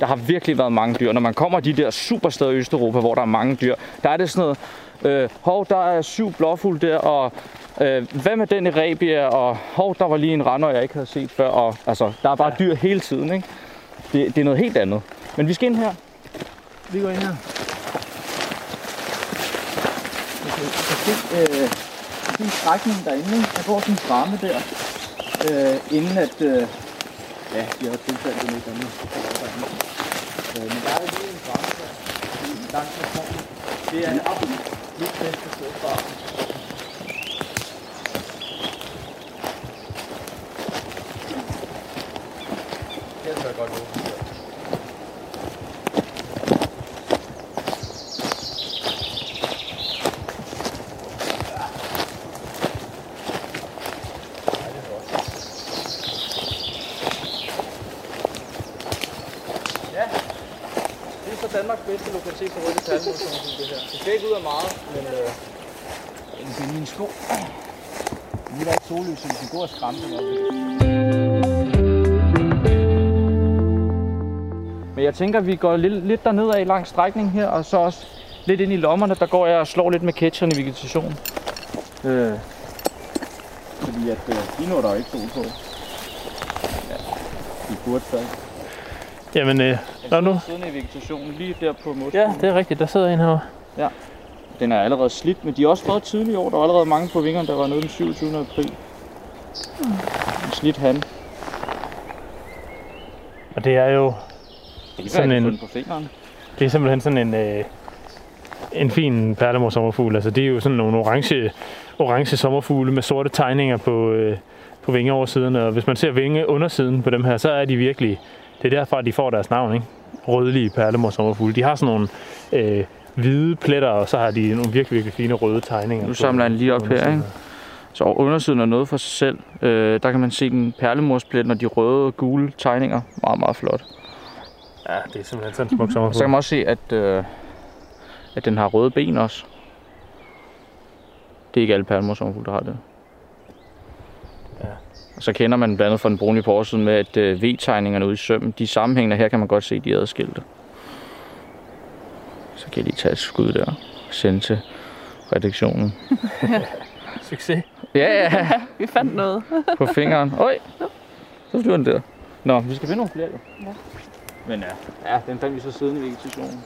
der har virkelig været mange dyr. Når man kommer de der supersteder i Østeuropa, hvor der er mange dyr, der er det sådan noget, øh, hov, der er syv blåfugle der, og øh, hvad med den i Rebia, og hov, der var lige en render, jeg ikke havde set før, og altså, der er bare dyr hele tiden, ikke? Det, det er noget helt andet. Men vi skal ind her. vi går ind her. øh, sådan en strækning derinde, ikke? der går sådan en ramme der, øh, inden at, øh, ja, de har tilfældet det lidt andet. Øh, men der er lige en ramme der, langs med krogen. Det er det absolut bedste sted for Her tror jeg godt åbne. Det er så Danmarks bedste palmer, som det her. Det skal ikke ud af meget, men øh, kan finde mine sko. Nu er der ikke sollys, så vi kan gå og skræmme dem op. Men jeg tænker, at vi går lidt, lidt derned af lang strækning her, og så også lidt ind i lommerne, der går jeg og slår lidt med catcheren i vegetation. Øh, fordi at øh, lige nu er der jo ikke sol på. Ja, de burde stadig. Jamen, øh, Nå, nu. Siddende i vegetationen lige der på målskolen. ja, det er rigtigt. Der sidder en herovre. Den er allerede slidt, men de er også fået tidligt i år. Der var allerede mange på vingerne, der var nede den 27. april. En slidt han. Og det er jo Det Sådan kan en- på fingeren. det er simpelthen sådan en, øh, en fin perlemor sommerfugl. Altså, det er jo sådan nogle orange, orange sommerfugle med sorte tegninger på, øh, på vingeoversiden. Og hvis man ser vingeundersiden på dem her, så er de virkelig... Det er derfra, de får deres navn, ikke? Rødlige perlemor sommerfugle. De har sådan nogle øh, hvide pletter, og så har de nogle virkelig, virkelig fine røde tegninger. Nu samler jeg den lige op her, ikke? Så undersiden er noget for sig selv. Øh, der kan man se den perlemorsplet og de røde, gule tegninger. Meget, meget flot. Ja, det er simpelthen sådan en smuk Og sommerfugl. så kan man også se, at, øh, at den har røde ben også. Det er ikke alle perlemorsommerfugle, der har det. Så kender man blandt andet fra den brune på oversiden med, at øh, V-tegningerne ude i sømmen, de sammenhængende her kan man godt se, de er adskilte. Så kan jeg lige tage et skud der og sende til redaktionen. Succes. Ja, ja, Vi fandt noget. på fingeren. Øj, så flyver den der. Nå, vi skal finde nogle flere jo. Ja. Men ja, ja den fandt vi så siddende i vegetationen.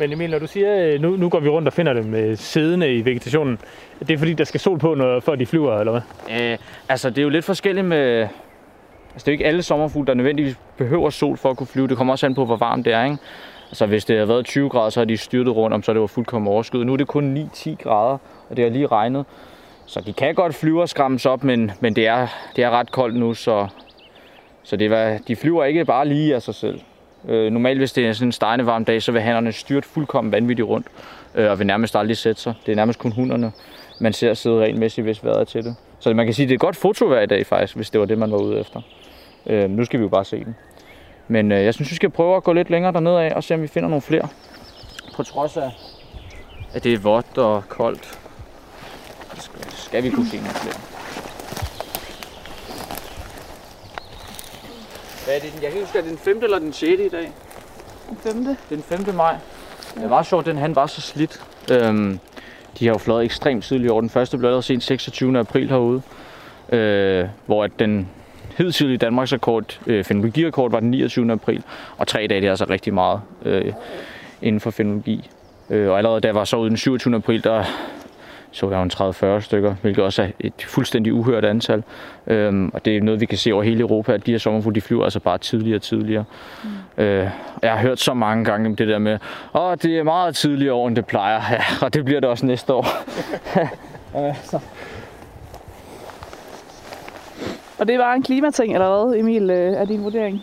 Men Emil, når du siger, øh, nu, nu går vi rundt og finder dem øh, siddende i vegetationen, det er fordi, der skal sol på, når, før de flyver, eller hvad? Øh, altså, det er jo lidt forskelligt med... Altså, det er jo ikke alle sommerfugle, der nødvendigvis behøver sol for at kunne flyve. Det kommer også an på, hvor varmt det er, ikke? Altså hvis det har været 20 grader, så har de styrtet rundt om, så det var fuldkommen overskyet. Nu er det kun 9-10 grader, og det har lige regnet. Så de kan godt flyve og skræmmes op, men, men det, er, det er ret koldt nu, så, så det var, de flyver ikke bare lige af sig selv. Øh, normalt, hvis det er sådan en stejende varm dag, så vil hannerne styrt fuldkommen vanvittigt rundt, øh, og vil nærmest aldrig sætte sig. Det er nærmest kun hunderne, man ser sidde regelmæssigt, hvis vejret er til det. Så man kan sige, at det er et godt fotovær i dag faktisk, hvis det var det, man var ude efter. Øh, nu skal vi jo bare se den. Men øh, jeg synes, vi skal prøve at gå lidt længere dernede af og se, om vi finder nogle flere. På trods af, at det er vådt og koldt, skal vi kunne se nogle flere. Hvad er det? Jeg kan ikke huske, er det den 5. eller den 6. i dag? Den femte. Den 5. maj. Det var sjovt, den han var så slidt. Øhm, de har jo fløjet ekstremt tidligt over. Den første blev allerede sent 26. april herude. Øh, hvor at den hidtidige Danmarks rekord, øh, var den 29. april. Og tre dage, det er altså rigtig meget øh, inden for fenologi. Øh, og allerede da jeg var så ude den 27. april, der så jeg en 30-40 stykker, hvilket også er et fuldstændig uhørt antal. Øhm, og det er noget, vi kan se over hele Europa, at de her sommerfugle, de flyver altså bare tidligere og tidligere. Mm. Øh, jeg har hørt så mange gange om det der med, åh, det er meget tidligere år, end det plejer. Ja, og det bliver det også næste år. Og det var en klimating, eller hvad, Emil, øh, er din vurdering?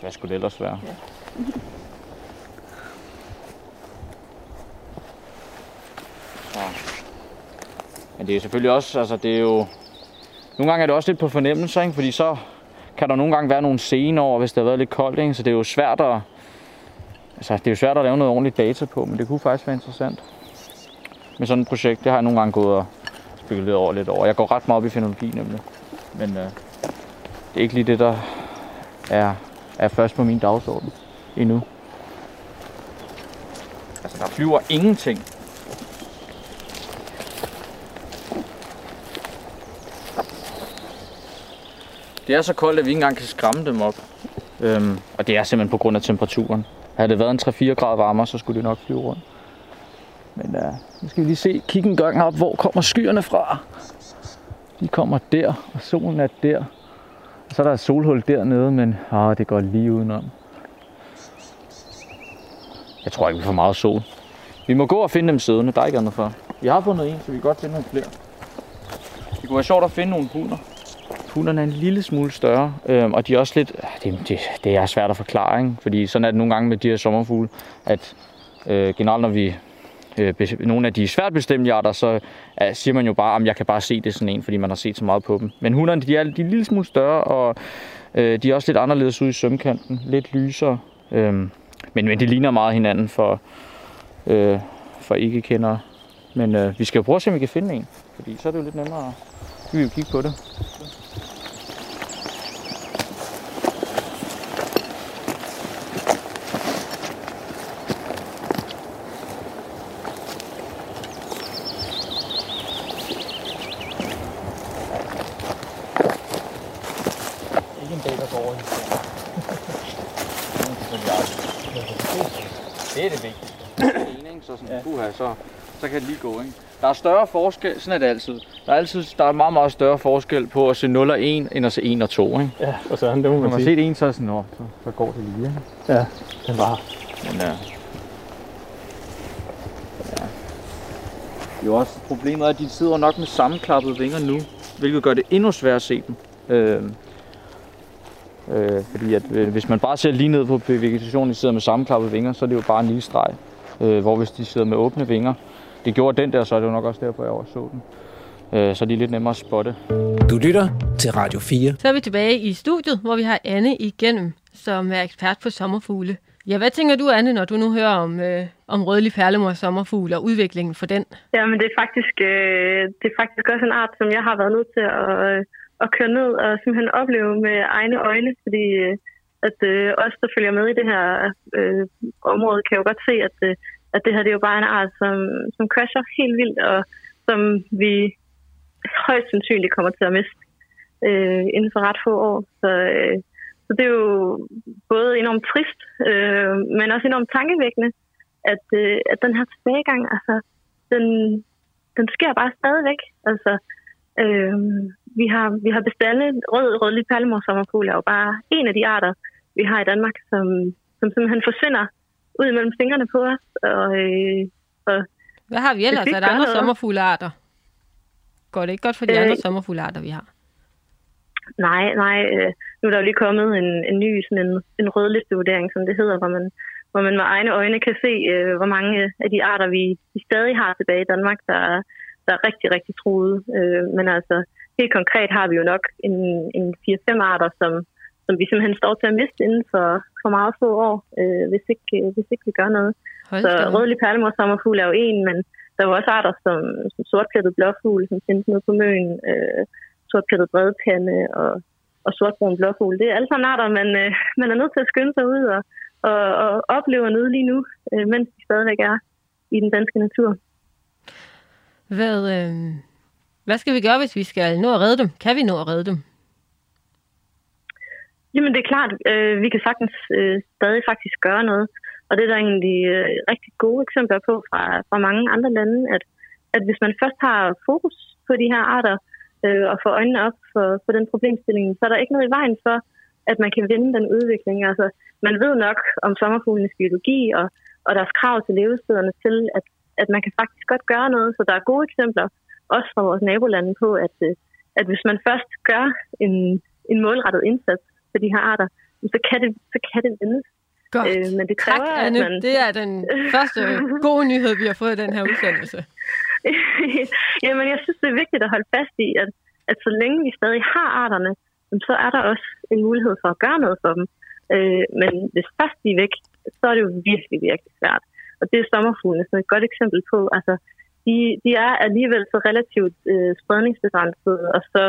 Hvad skulle det ellers være? Ja. Men det er selvfølgelig også, altså det er jo... Nogle gange er det også lidt på fornemmelser, ikke? fordi så kan der nogle gange være nogle scener over, hvis det har været lidt koldt, ikke? så det er jo svært at... Altså, det er jo svært at lave noget ordentligt data på, men det kunne faktisk være interessant. Med sådan et projekt, det har jeg nogle gange gået og spekuleret over lidt over. Jeg går ret meget op i fenologi nemlig. Men øh, det er ikke lige det, der er, er først på min dagsorden endnu. Altså, der flyver ingenting Det er så koldt, at vi ikke engang kan skræmme dem op. Øhm, og det er simpelthen på grund af temperaturen. Havde det været en 3-4 grader varmere, så skulle det nok flyve rundt. Men uh, nu skal vi lige se, kigge en gang op, hvor kommer skyerne fra. De kommer der, og solen er der. Og så er der et solhul dernede, men ah, det går lige udenom. Jeg tror ikke, vi får meget sol. Vi må gå og finde dem siddende, der er ikke andet for. Vi har fundet en, så vi kan godt finde nogle flere. Det kunne være sjovt at finde nogle hunder. Hunderne er en lille smule større, øh, og de er også lidt... Ah, det, det, det er svært at forklare, ikke? fordi sådan er det nogle gange med de her sommerfugle, at øh, generelt når vi øh, nogle af de svært bestemte arter, så øh, siger man jo bare, at jeg kan bare se det sådan en, fordi man har set så meget på dem. Men hunderne, de er, de er en lille smule større, og øh, de er også lidt anderledes ude i sømkanten, lidt lysere. Øh, men, men de ligner meget hinanden for, øh, for ikke kender. Men øh, vi skal jo prøve at se, om vi kan finde en, fordi så er det jo lidt nemmere. Vi vil jo kigge på det. Det er det vigtige. så sådan, ja. puha, så, så kan det lige gå. Ikke? Der er større forskel, sådan er det altid. Der er altid der er meget, meget større forskel på at se 0 og 1, end at se 1 og 2. Ikke? Ja, og sådan, det må man Når man har set 1, så er det sådan, så, så går det lige. Ikke? Ja, den var. Men ja. ja. Det er jo også problemet, er, at de sidder nok med sammenklappede vinger nu, hvilket gør det endnu sværere at se dem. Øh, øh, fordi at, øh, hvis man bare ser lige ned på vegetationen, de sidder med sammenklappede vinger, så er det jo bare en lille streg. Øh, hvor hvis de sidder med åbne vinger, det gjorde den der, så er det jo nok også derfor, jeg også så den. Øh, så er de lidt nemmere at spotte. Du lytter til Radio 4. Så er vi tilbage i studiet, hvor vi har Anne igennem, som er ekspert på sommerfugle. Ja, hvad tænker du, Anne, når du nu hører om, øh, om rødlig perlemor sommerfugl og udviklingen for den? Jamen, det er faktisk, øh, det er faktisk også en art, som jeg har været nødt til at, øh, at køre ned og simpelthen opleve med egne øjne, fordi øh, at øh, os, der følger med i det her øh, område, kan jo godt se, at, øh, at det her det er jo bare en art, som, som crasher helt vildt, og som vi højst sandsynligt kommer til at miste øh, inden for ret få år. Så, øh, så det er jo både enormt trist, øh, men også enormt tankevækkende, at, øh, at den her tilbagegang, altså, den, den sker bare stadigvæk. Altså, øh, vi har, vi har bestande, rød, rødlig perlemor sommerfugl er jo bare en af de arter, vi har i Danmark, som, som simpelthen forsvinder ud imellem fingrene på os. Og, øh, og Hvad har vi ellers? Er der andre noget- sommerfuglearter? Går det ikke godt for de Øh, andre sommerfuglearter, vi har? Nej, nej. Øh, nu er der jo lige kommet en, en ny sådan en, en rødlistevurdering, som det hedder, hvor man, hvor man med egne øjne kan se, øh, hvor mange af de arter, vi, vi stadig har tilbage i Danmark, der er, der er rigtig, rigtig truede. Øh, men altså, helt konkret har vi jo nok en, en 4-5 arter, som, som vi simpelthen står til at miste inden for, for meget få år, øh, hvis, ikke, øh, hvis ikke vi gør noget. Hold Så rødlig perlemor sommerfugl er jo en, men der er jo også arter som, som sortplettet blåfugl, som findes nede på møen, øh, sortplettet bredpande og, og sortbrun blåfugl. Det er alle sammen arter, man, øh, man er nødt til at skynde sig ud og, og, og opleve og nyde lige nu, øh, mens de stadigvæk er i den danske natur. Hvad, øh, hvad skal vi gøre, hvis vi skal nå at redde dem? Kan vi nå at redde dem? Jamen det er klart, øh, vi kan sagtens øh, stadig faktisk gøre noget. Og det er der egentlig øh, rigtig gode eksempler på fra, fra mange andre lande, at, at hvis man først har fokus på de her arter øh, og får øjnene op for, for den problemstilling, så er der ikke noget i vejen for, at man kan vende den udvikling. Altså, man ved nok om sommerfuglenes biologi og, og deres krav til levestederne til, at, at man kan faktisk godt gøre noget. Så der er gode eksempler, også fra vores nabolande på, at, øh, at hvis man først gør en, en målrettet indsats for de her arter, så kan det, så kan det vendes. Godt. Øh, men det tak, kræver, at Anne. man... Det er den første gode nyhed, vi har fået i den her udsendelse. Jamen, jeg synes, det er vigtigt at holde fast i, at, at så længe vi stadig har arterne, så er der også en mulighed for at gøre noget for dem. Øh, men hvis først de er væk, så er det jo virkelig, virkelig svært. Og det er sommerfuglene som et godt eksempel på. Altså, de, de er alligevel så relativt øh, spredningsbegrænsede og så,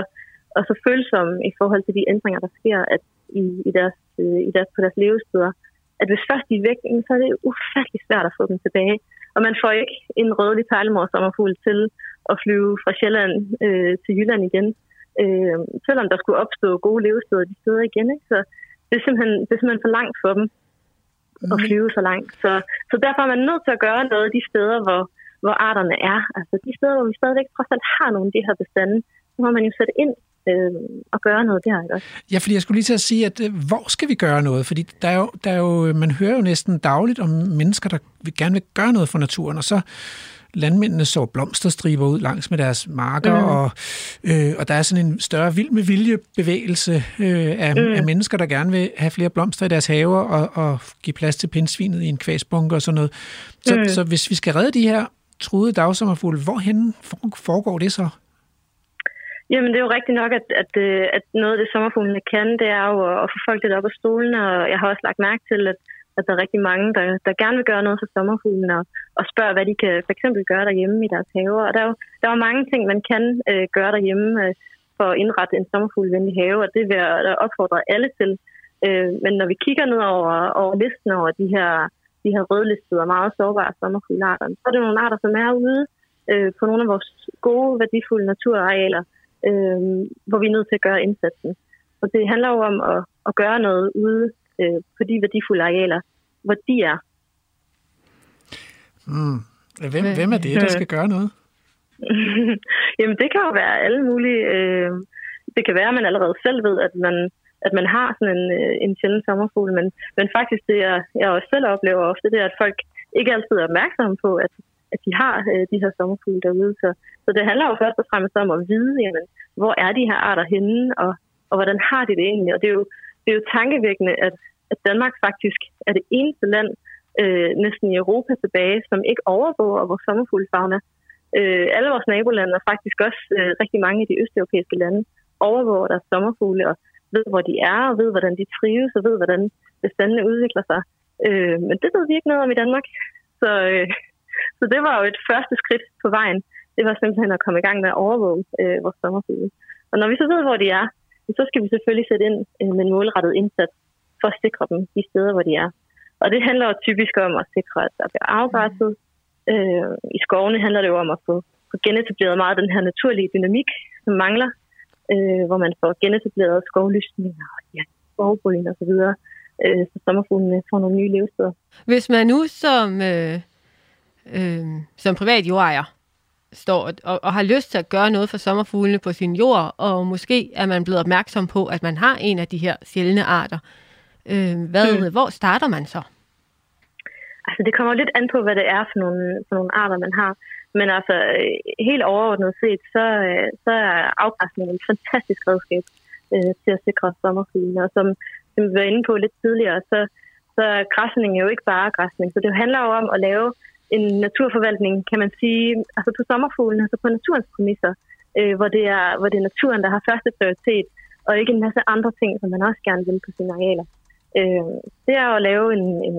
og så følsomme i forhold til de ændringer, der sker at i, i deres, øh, i deres, på deres levesteder. At hvis først de er væk, så er det ufattelig svært at få dem tilbage. Og man får ikke en rødlig perlemor sommerfugl til at flyve fra Sjælland øh, til Jylland igen. Øh, selvom der skulle opstå gode levesteder de steder igen. Ikke? Så det er, simpelthen, det er simpelthen for langt for dem at flyve så langt. Så, så derfor er man nødt til at gøre noget de steder, hvor, hvor arterne er. Altså de steder, hvor vi stadigvæk trods alt har nogle af de her bestande, så må man jo sætte ind øh, og gøre noget der. Ikke? også? Ja, fordi jeg skulle lige til at sige, at øh, hvor skal vi gøre noget? Fordi der er jo, der er jo, man hører jo næsten dagligt om mennesker, der vil gerne vil gøre noget for naturen, og så landmændene så blomsterstriber ud langs med deres marker, mm. og, øh, og der er sådan en større vild med vilje bevægelse øh, af, mm. af mennesker, der gerne vil have flere blomster i deres haver og, og give plads til pindsvinet i en kvæsbunke og sådan noget. Så, mm. så hvis vi skal redde de her truede dagsommerfugle, hvorhen foregår det så? Jamen, det er jo rigtigt nok, at, at, øh, at noget af det sommerfuglene kan, det er jo at få folk lidt op af stolen, og jeg har også lagt mærke til, at, at der er rigtig mange, der, der gerne vil gøre noget for sommerfuglen og, og spørger, hvad de kan for eksempel gøre derhjemme i deres haver. Og der er jo, der er jo mange ting, man kan øh, gøre derhjemme øh, for at indrette en sommerfuglvenlig have, og det vil jeg opfordre alle til. Øh, men når vi kigger ned over, over listen over de her, de her rødlistede og meget sårbare sommerfuglearter, så er det nogle arter, som er ude øh, på nogle af vores gode, værdifulde naturarealer, øh, hvor vi er nødt til at gøre indsatsen. Og det handler jo om at, at gøre noget ude øh, på de værdifulde arealer, hvor de er. Mm. Hvem, hvem er det, der skal gøre noget? Jamen, det kan jo være alle mulige. Øh, det kan være, at man allerede selv ved, at man, at man har sådan en, øh, en sjælden sommerfugl, men, men faktisk det, jeg, jeg også selv oplever ofte, det er, at folk ikke altid er opmærksomme på, at, at de har øh, de her sommerfugle derude. Så, så det handler jo først og fremmest om at vide, jamen, hvor er de her arter henne, og, og hvordan har de det egentlig? Og det er jo, det er jo tankevækkende, at, at Danmark faktisk er det eneste land øh, næsten i Europa tilbage, som ikke overvåger vores sommerfuglfauna. Øh, alle vores nabolande, og faktisk også øh, rigtig mange af de østeuropæiske lande, overvåger deres sommerfugle og ved, hvor de er, og ved, hvordan de trives, og ved, hvordan bestandene udvikler sig. Øh, men det ved vi ikke noget om i Danmark. Så, øh, så det var jo et første skridt på vejen. Det var simpelthen at komme i gang med at overvåge øh, vores sommerfugle. Og når vi så ved, hvor de er, så skal vi selvfølgelig sætte ind øh, med en målrettet indsats for at sikre dem de steder, hvor de er. Og det handler jo typisk om at sikre, at der bliver afgræsset. Øh, I skovene handler det jo om at få, få genetableret meget af den her naturlige dynamik, som mangler, øh, hvor man får genetableret skovlysninger og ja, skovbryn og så videre, øh, så sommerfuglene får nogle nye levesteder. Hvis man nu som, øh, øh, som privat jordejer står og, og har lyst til at gøre noget for sommerfuglene på sin jord, og måske er man blevet opmærksom på, at man har en af de her sjældne arter, øh, hvad, mm. hvor starter man så? Altså, det kommer lidt an på, hvad det er for nogle, for nogle arter, man har. Men altså, øh, helt overordnet set, så, øh, så er afgræsning et fantastisk redskab øh, til at sikre sommerfuglene. Og som, som vi var inde på lidt tidligere, så, så er græsning jo ikke bare græsning. Så det handler jo om at lave en naturforvaltning, kan man sige, altså på sommerfuglene, altså på naturens præmisser, øh, hvor, det er, hvor det er naturen, der har første prioritet, og ikke en masse andre ting, som man også gerne vil på sine arealer. Øh, det er at lave en, en,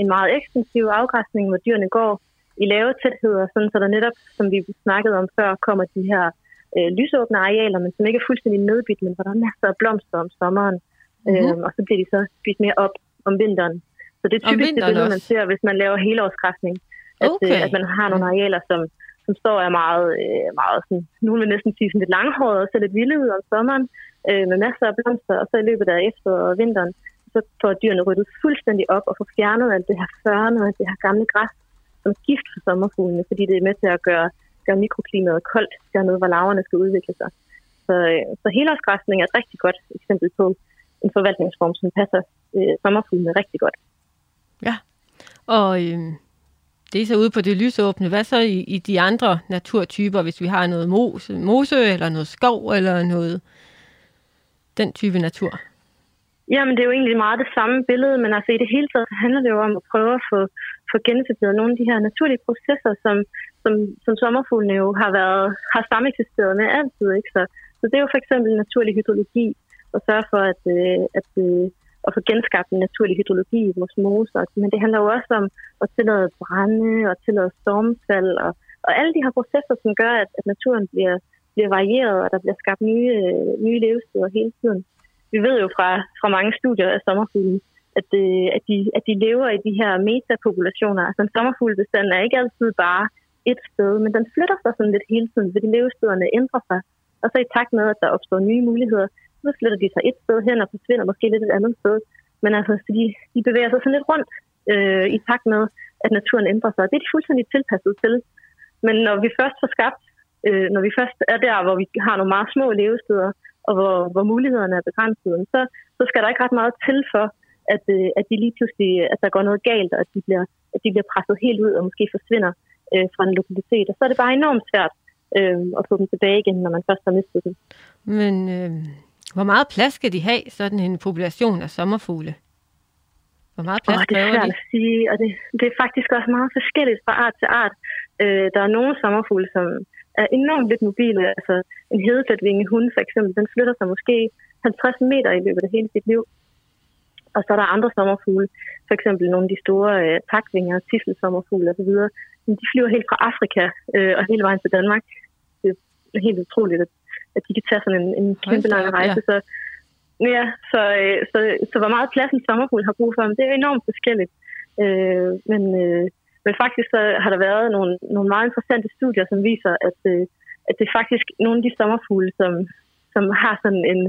en meget ekstensiv afgræsning, hvor dyrene går i lave tætheder, sådan så der netop, som vi snakkede om før, kommer de her øh, lysåbne arealer, men som ikke er fuldstændig nedbidt, men hvor der er masser af blomster om sommeren. Mm-hmm. Øh, og så bliver de så spist mere op om vinteren. Så det er typisk det billede, man ser, hvis man laver helårsgræsning. At, øh, okay. at man har nogle arealer, som, som står er meget, øh, meget sådan, nu vil næsten sige sådan lidt langhåret og ser lidt vilde ud om sommeren, øh, med masser af blomster, og så i løbet af efter og vinteren, så får dyrene ryddet fuldstændig op og får fjernet alt det her førne og alt det her gamle græs, som gift for sommerfuglene, fordi det er med til at gøre, gøre mikroklimaet koldt dernede, hvor laverne skal udvikle sig. Så, øh, så helårsgræsning er et rigtig godt eksempel på en forvaltningsform, som passer øh, sommerfuglene rigtig godt. Ja, og øh, det er så ude på det lysåbne. Hvad så i, i de andre naturtyper, hvis vi har noget mose, mose eller noget skov eller noget den type natur? Jamen, det er jo egentlig meget det samme billede, men altså i det hele taget handler det jo om at prøve at få, få genetableret nogle af de her naturlige processer, som, som, som sommerfuglene jo har, været, har sameksisteret med altid. Ikke? Så, så det er jo for eksempel naturlig hydrologi, og sørge for at, øh, at, øh, at få genskabt en naturlig hydrologi i vores moser. Men det handler jo også om at tillade brænde og tillade stormfald og, og alle de her processer, som gør, at, at naturen bliver, bliver varieret, og der bliver skabt nye, øh, nye levesteder hele tiden vi ved jo fra, fra mange studier af sommerfugle, at, øh, at, de, at de lever i de her metapopulationer. Altså en sommerfuglebestand er ikke altid bare et sted, men den flytter sig sådan lidt hele tiden, fordi levestederne ændrer sig. Og så i takt med, at der opstår nye muligheder, så flytter de sig et sted hen og forsvinder måske lidt et andet sted. Men altså, de, de bevæger sig sådan lidt rundt øh, i takt med, at naturen ændrer sig. Det er de fuldstændig tilpasset til. Men når vi først får skabt, øh, når vi først er der, hvor vi har nogle meget små levesteder, og hvor, hvor mulighederne er begrænsede, så, så skal der ikke ret meget til for, at, øh, at de lige pludselig, at der går noget galt, og at de bliver, at de bliver presset helt ud og måske forsvinder øh, fra en lokalitet. Og så er det bare enormt svært øh, at få dem tilbage igen, når man først har mistet dem. Men øh, hvor meget plads skal de have, sådan en population af sommerfugle? Hvor meget plads oh, det er svært de? at sige, og det, det er faktisk også meget forskelligt fra art til art. Øh, der er nogle sommerfugle, som, er enormt lidt mobile. Altså en hedefletvinge hund for eksempel, den flytter sig måske 50 meter i løbet af hele sit liv. Og så er der andre sommerfugle, for eksempel nogle af de store øh, takvinger, tisselsommerfugle osv. De flyver helt fra Afrika øh, og hele vejen til Danmark. Det er helt utroligt, at, at de kan tage sådan en, en kæmpe lang rejse. Ja. Så, ja, så, øh, så, så hvor meget plads en sommerfugl har brug for, det er enormt forskelligt. Øh, men, øh, men faktisk så har der været nogle, nogle meget interessante studier, som viser, at, øh, at det er faktisk nogle af de sommerfugle, som, som har sådan en,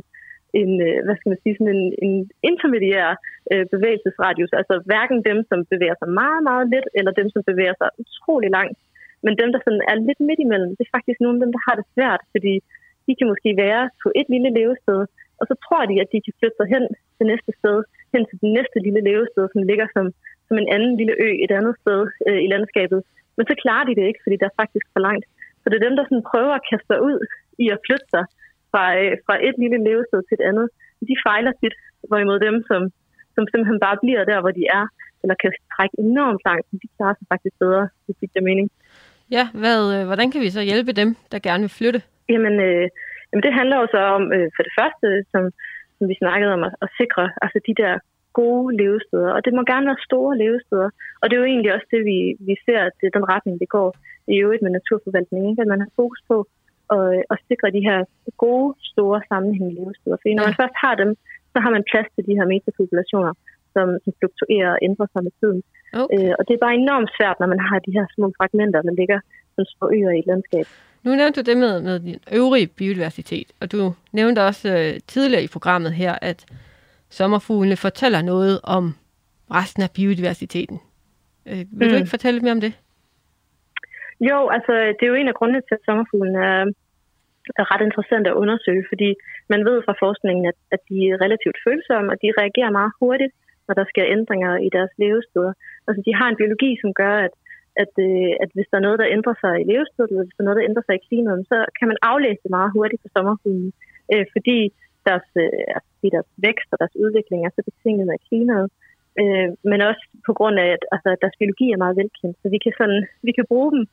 en, øh, hvad skal man sige, sådan en, en intermediær øh, bevægelsesradius. Altså hverken dem, som bevæger sig meget, meget lidt, eller dem, som bevæger sig utrolig langt. Men dem, der sådan er lidt midt imellem, det er faktisk nogle af dem, der har det svært, fordi de kan måske være på et lille levested, og så tror de, at de kan flytte sig hen til næste sted, hen til det næste lille levested, som ligger som som en anden lille ø et andet sted øh, i landskabet. Men så klarer de det ikke, fordi der er faktisk for langt. Så det er dem, der sådan prøver at kaste sig ud i at flytte sig fra, øh, fra et lille levested til et andet. De fejler tit, hvorimod dem, som, som simpelthen bare bliver der, hvor de er, eller kan trække enormt langt, de klarer sig faktisk bedre, hvis det giver mening. Ja, hvad, øh, hvordan kan vi så hjælpe dem, der gerne vil flytte? Jamen, øh, jamen det handler jo så om, øh, for det første, som, som vi snakkede om, at, at sikre altså de der gode levesteder, og det må gerne være store levesteder. Og det er jo egentlig også det, vi, vi ser, at det er den retning, det går i øvrigt med naturforvaltning, ikke? at man har fokus på at, at sikre de her gode, store sammenhængende levesteder. For når man først har dem, så har man plads til de her metapopulationer, som, som fluktuerer og ændrer sig med tiden. Okay. Øh, og det er bare enormt svært, når man har de her små fragmenter, der ligger som små øer i et landskab. Nu nævnte du det med, med din øvrige biodiversitet, og du nævnte også øh, tidligere i programmet her, at sommerfuglene fortæller noget om resten af biodiversiteten. Øh, vil mm. du ikke fortælle lidt mere om det? Jo, altså det er jo en af grundene til, at sommerfuglene er, er ret interessant at undersøge, fordi man ved fra forskningen, at, at de er relativt følsomme, og de reagerer meget hurtigt når der sker ændringer i deres levesteder. Altså de har en biologi, som gør, at, at, øh, at hvis der er noget, der ændrer sig i levestedet, eller hvis der er noget, der ændrer sig i klimaet, så kan man aflæse det meget hurtigt på sommerfuglen, øh, fordi deres, øh, altså deres vækst og deres udvikling er så betinget af klimaet. Øh, men også på grund af, at altså, deres biologi er meget velkendt. Så vi kan, sådan, vi kan bruge dem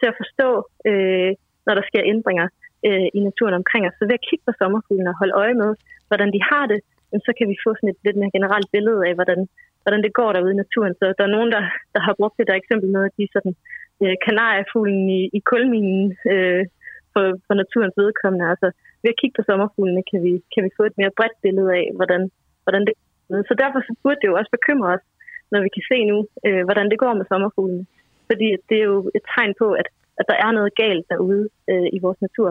til at forstå, øh, når der sker ændringer øh, i naturen omkring os. Så ved at kigge på sommerfuglene og holde øje med, hvordan de har det, så kan vi få sådan et lidt mere generelt billede af, hvordan, hvordan det går derude i naturen. Så der er nogen, der, der har brugt det der eksempel med, at de sådan, øh, kanariefuglen i, i kulminen øh, for, for naturens vedkommende. Altså ved at kigge på sommerfuglene, kan vi, kan vi få et mere bredt billede af, hvordan, hvordan det. Så derfor så burde det jo også bekymre os, når vi kan se nu, øh, hvordan det går med sommerfuglene. Fordi det er jo et tegn på, at, at der er noget galt derude øh, i vores natur.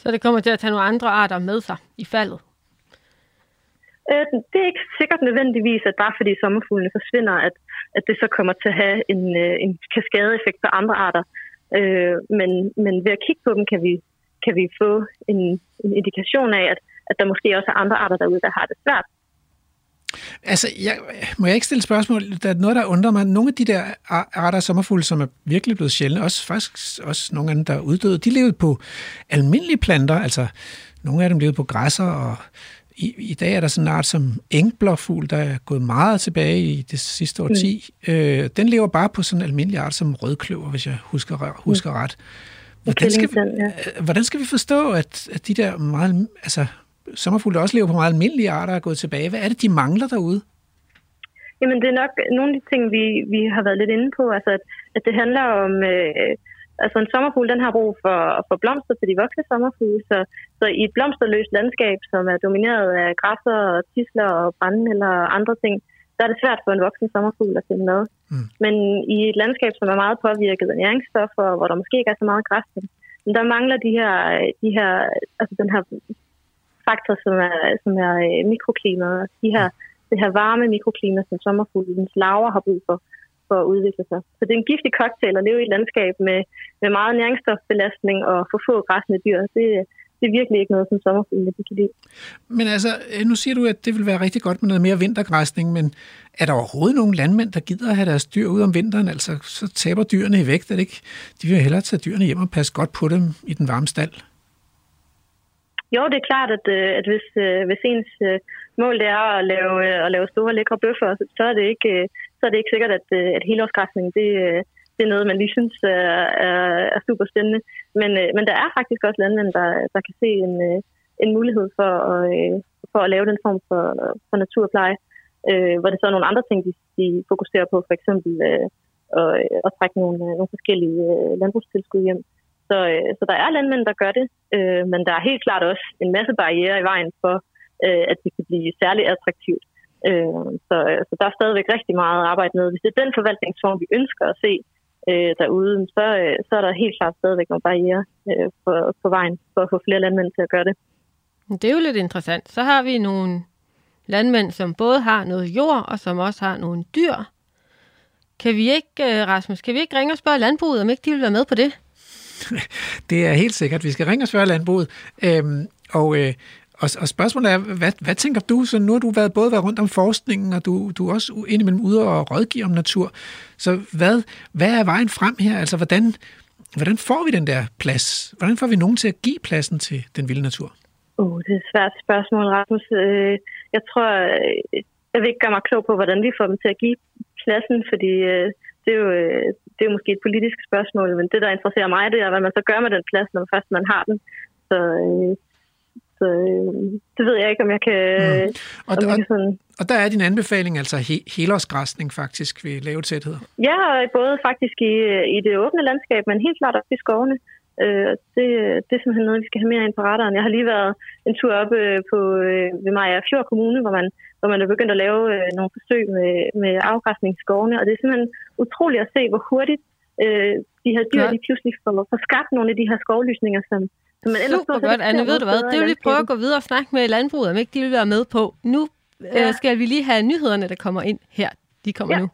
Så det kommer til at tage nogle andre arter med sig i faldet? Øh, det er ikke sikkert nødvendigvis, at bare fordi sommerfuglene forsvinder, at, at det så kommer til at have en, øh, en kaskadeeffekt på andre arter. Øh, men, men ved at kigge på dem, kan vi, kan vi få en, en indikation af, at, at der måske også er andre arter derude, der har det svært. Altså, jeg, må jeg ikke stille spørgsmål? Der er noget, der undrer mig. Nogle af de der arter af sommerfugle, som er virkelig blevet sjældne, også faktisk også nogle af dem, der er uddøde, de levede på almindelige planter. Altså, nogle af dem levede på græsser, og i, i dag er der sådan en art som engblåfugl, der er gået meget tilbage i det sidste årti. Mm. Øh, den lever bare på sådan en almindelig art som rødkløver, hvis jeg husker, husker ret. Hvordan skal, vi, ja. hvordan skal vi forstå, at, at de der meget, altså, sommerfugle også lever på meget almindelige arter er gået tilbage? Hvad er det, de mangler derude? Jamen, det er nok nogle af de ting, vi, vi har været lidt inde på. Altså, at, at det handler om... Øh, altså, en sommerfugl, den har brug for, for blomster til de voksne sommerfugle. Så, så i et blomsterløst landskab, som er domineret af græsser og tisler og brænde eller andre ting, der er det svært for en voksen sommerfugl at finde mad. Mm. Men i et landskab, som er meget påvirket af næringsstoffer, hvor der måske ikke er så meget græs, der mangler de her, de her, altså den her faktor, som er, som er øh, mikroklimaet, de her, det her varme mikroklima, som sommerfuglens laver har brug for, for at udvikle sig. Så det er en giftig cocktail at leve i et landskab med, med meget næringsstofbelastning og for få græsne dyr. Det, det er virkelig ikke noget, som sommerfuglene kan lide. Men altså, øh, nu siger du, at det vil være rigtig godt med noget mere vintergræsning, men er der overhovedet nogen landmænd, der gider at have deres dyr ud om vinteren? Altså, så taber dyrene i vægt, er det ikke? De vil hellere tage dyrene hjem og passe godt på dem i den varme stald. Jo, det er klart, at, øh, at hvis, øh, hvis ens mål det er at lave, øh, at lave store, lækre bøffer, så er det ikke, øh, så er det ikke sikkert, at, øh, at helårsgræsning det, det er noget, man lige synes er, er, er super spændende. Men, men der er faktisk også landmænd, der, der kan se en, en mulighed for at, for at lave den form for, for naturpleje, øh, hvor det så er nogle andre ting, de, de fokuserer på, for eksempel øh, at, at trække nogle, nogle forskellige landbrugstilskud hjem. Så, øh, så der er landmænd, der gør det, øh, men der er helt klart også en masse barriere i vejen for, øh, at det kan blive særlig attraktivt. Øh, så, så der er stadigvæk rigtig meget arbejde med. Hvis det er den forvaltningsform, vi ønsker at se, øh, derude, så, øh, så er der helt klart stadigvæk nogle barriere øh, på, på vejen for at få flere landmænd til at gøre det. Det er jo lidt interessant. Så har vi nogle landmænd, som både har noget jord, og som også har nogle dyr. Kan vi ikke, øh, Rasmus, kan vi ikke ringe og spørge landbruget, om ikke de vil være med på det? Det er helt sikkert. Vi skal ringe og spørge landbruget. Øhm, og øh, og, og spørgsmålet er, hvad, hvad tænker du? Så nu har du været, både været rundt om forskningen, og du, du er også indimellem ude og rådgive om natur. Så hvad, hvad er vejen frem her? Altså, hvordan, hvordan får vi den der plads? Hvordan får vi nogen til at give pladsen til den vilde natur? Oh, det er et svært spørgsmål, Rasmus. Øh, jeg tror, øh, jeg vil ikke gøre mig klog på, hvordan vi får dem til at give pladsen, fordi øh, det er jo, det er måske et politisk spørgsmål, men det, der interesserer mig, det er, hvad man så gør med den plads, når først man har den. Så så øh, det ved jeg ikke, om jeg kan... Mm. Og, om jeg kan sådan... og der er din anbefaling altså he- helårsgræsning faktisk ved lave tætheder? Ja, både faktisk i, i det åbne landskab, men helt klart også i skovene. Øh, det, det er simpelthen noget, vi skal have mere ind på radaren. Jeg har lige været en tur op øh, på, øh, ved Maja Fjord Kommune, hvor man, hvor man er begyndt at lave øh, nogle forsøg med, med afgræsning i skovene, og det er simpelthen utroligt at se, hvor hurtigt øh, de her dyr, ja. de pludselig får, får skabt nogle af de her skovlysninger, som, men ellers Super godt, Anne. Ved du hvad? Det vil vi prøve at gå videre og snakke med landbruget, om ikke de vil være med på. Nu øh, skal vi lige have nyhederne, der kommer ind her. De kommer ja. nu.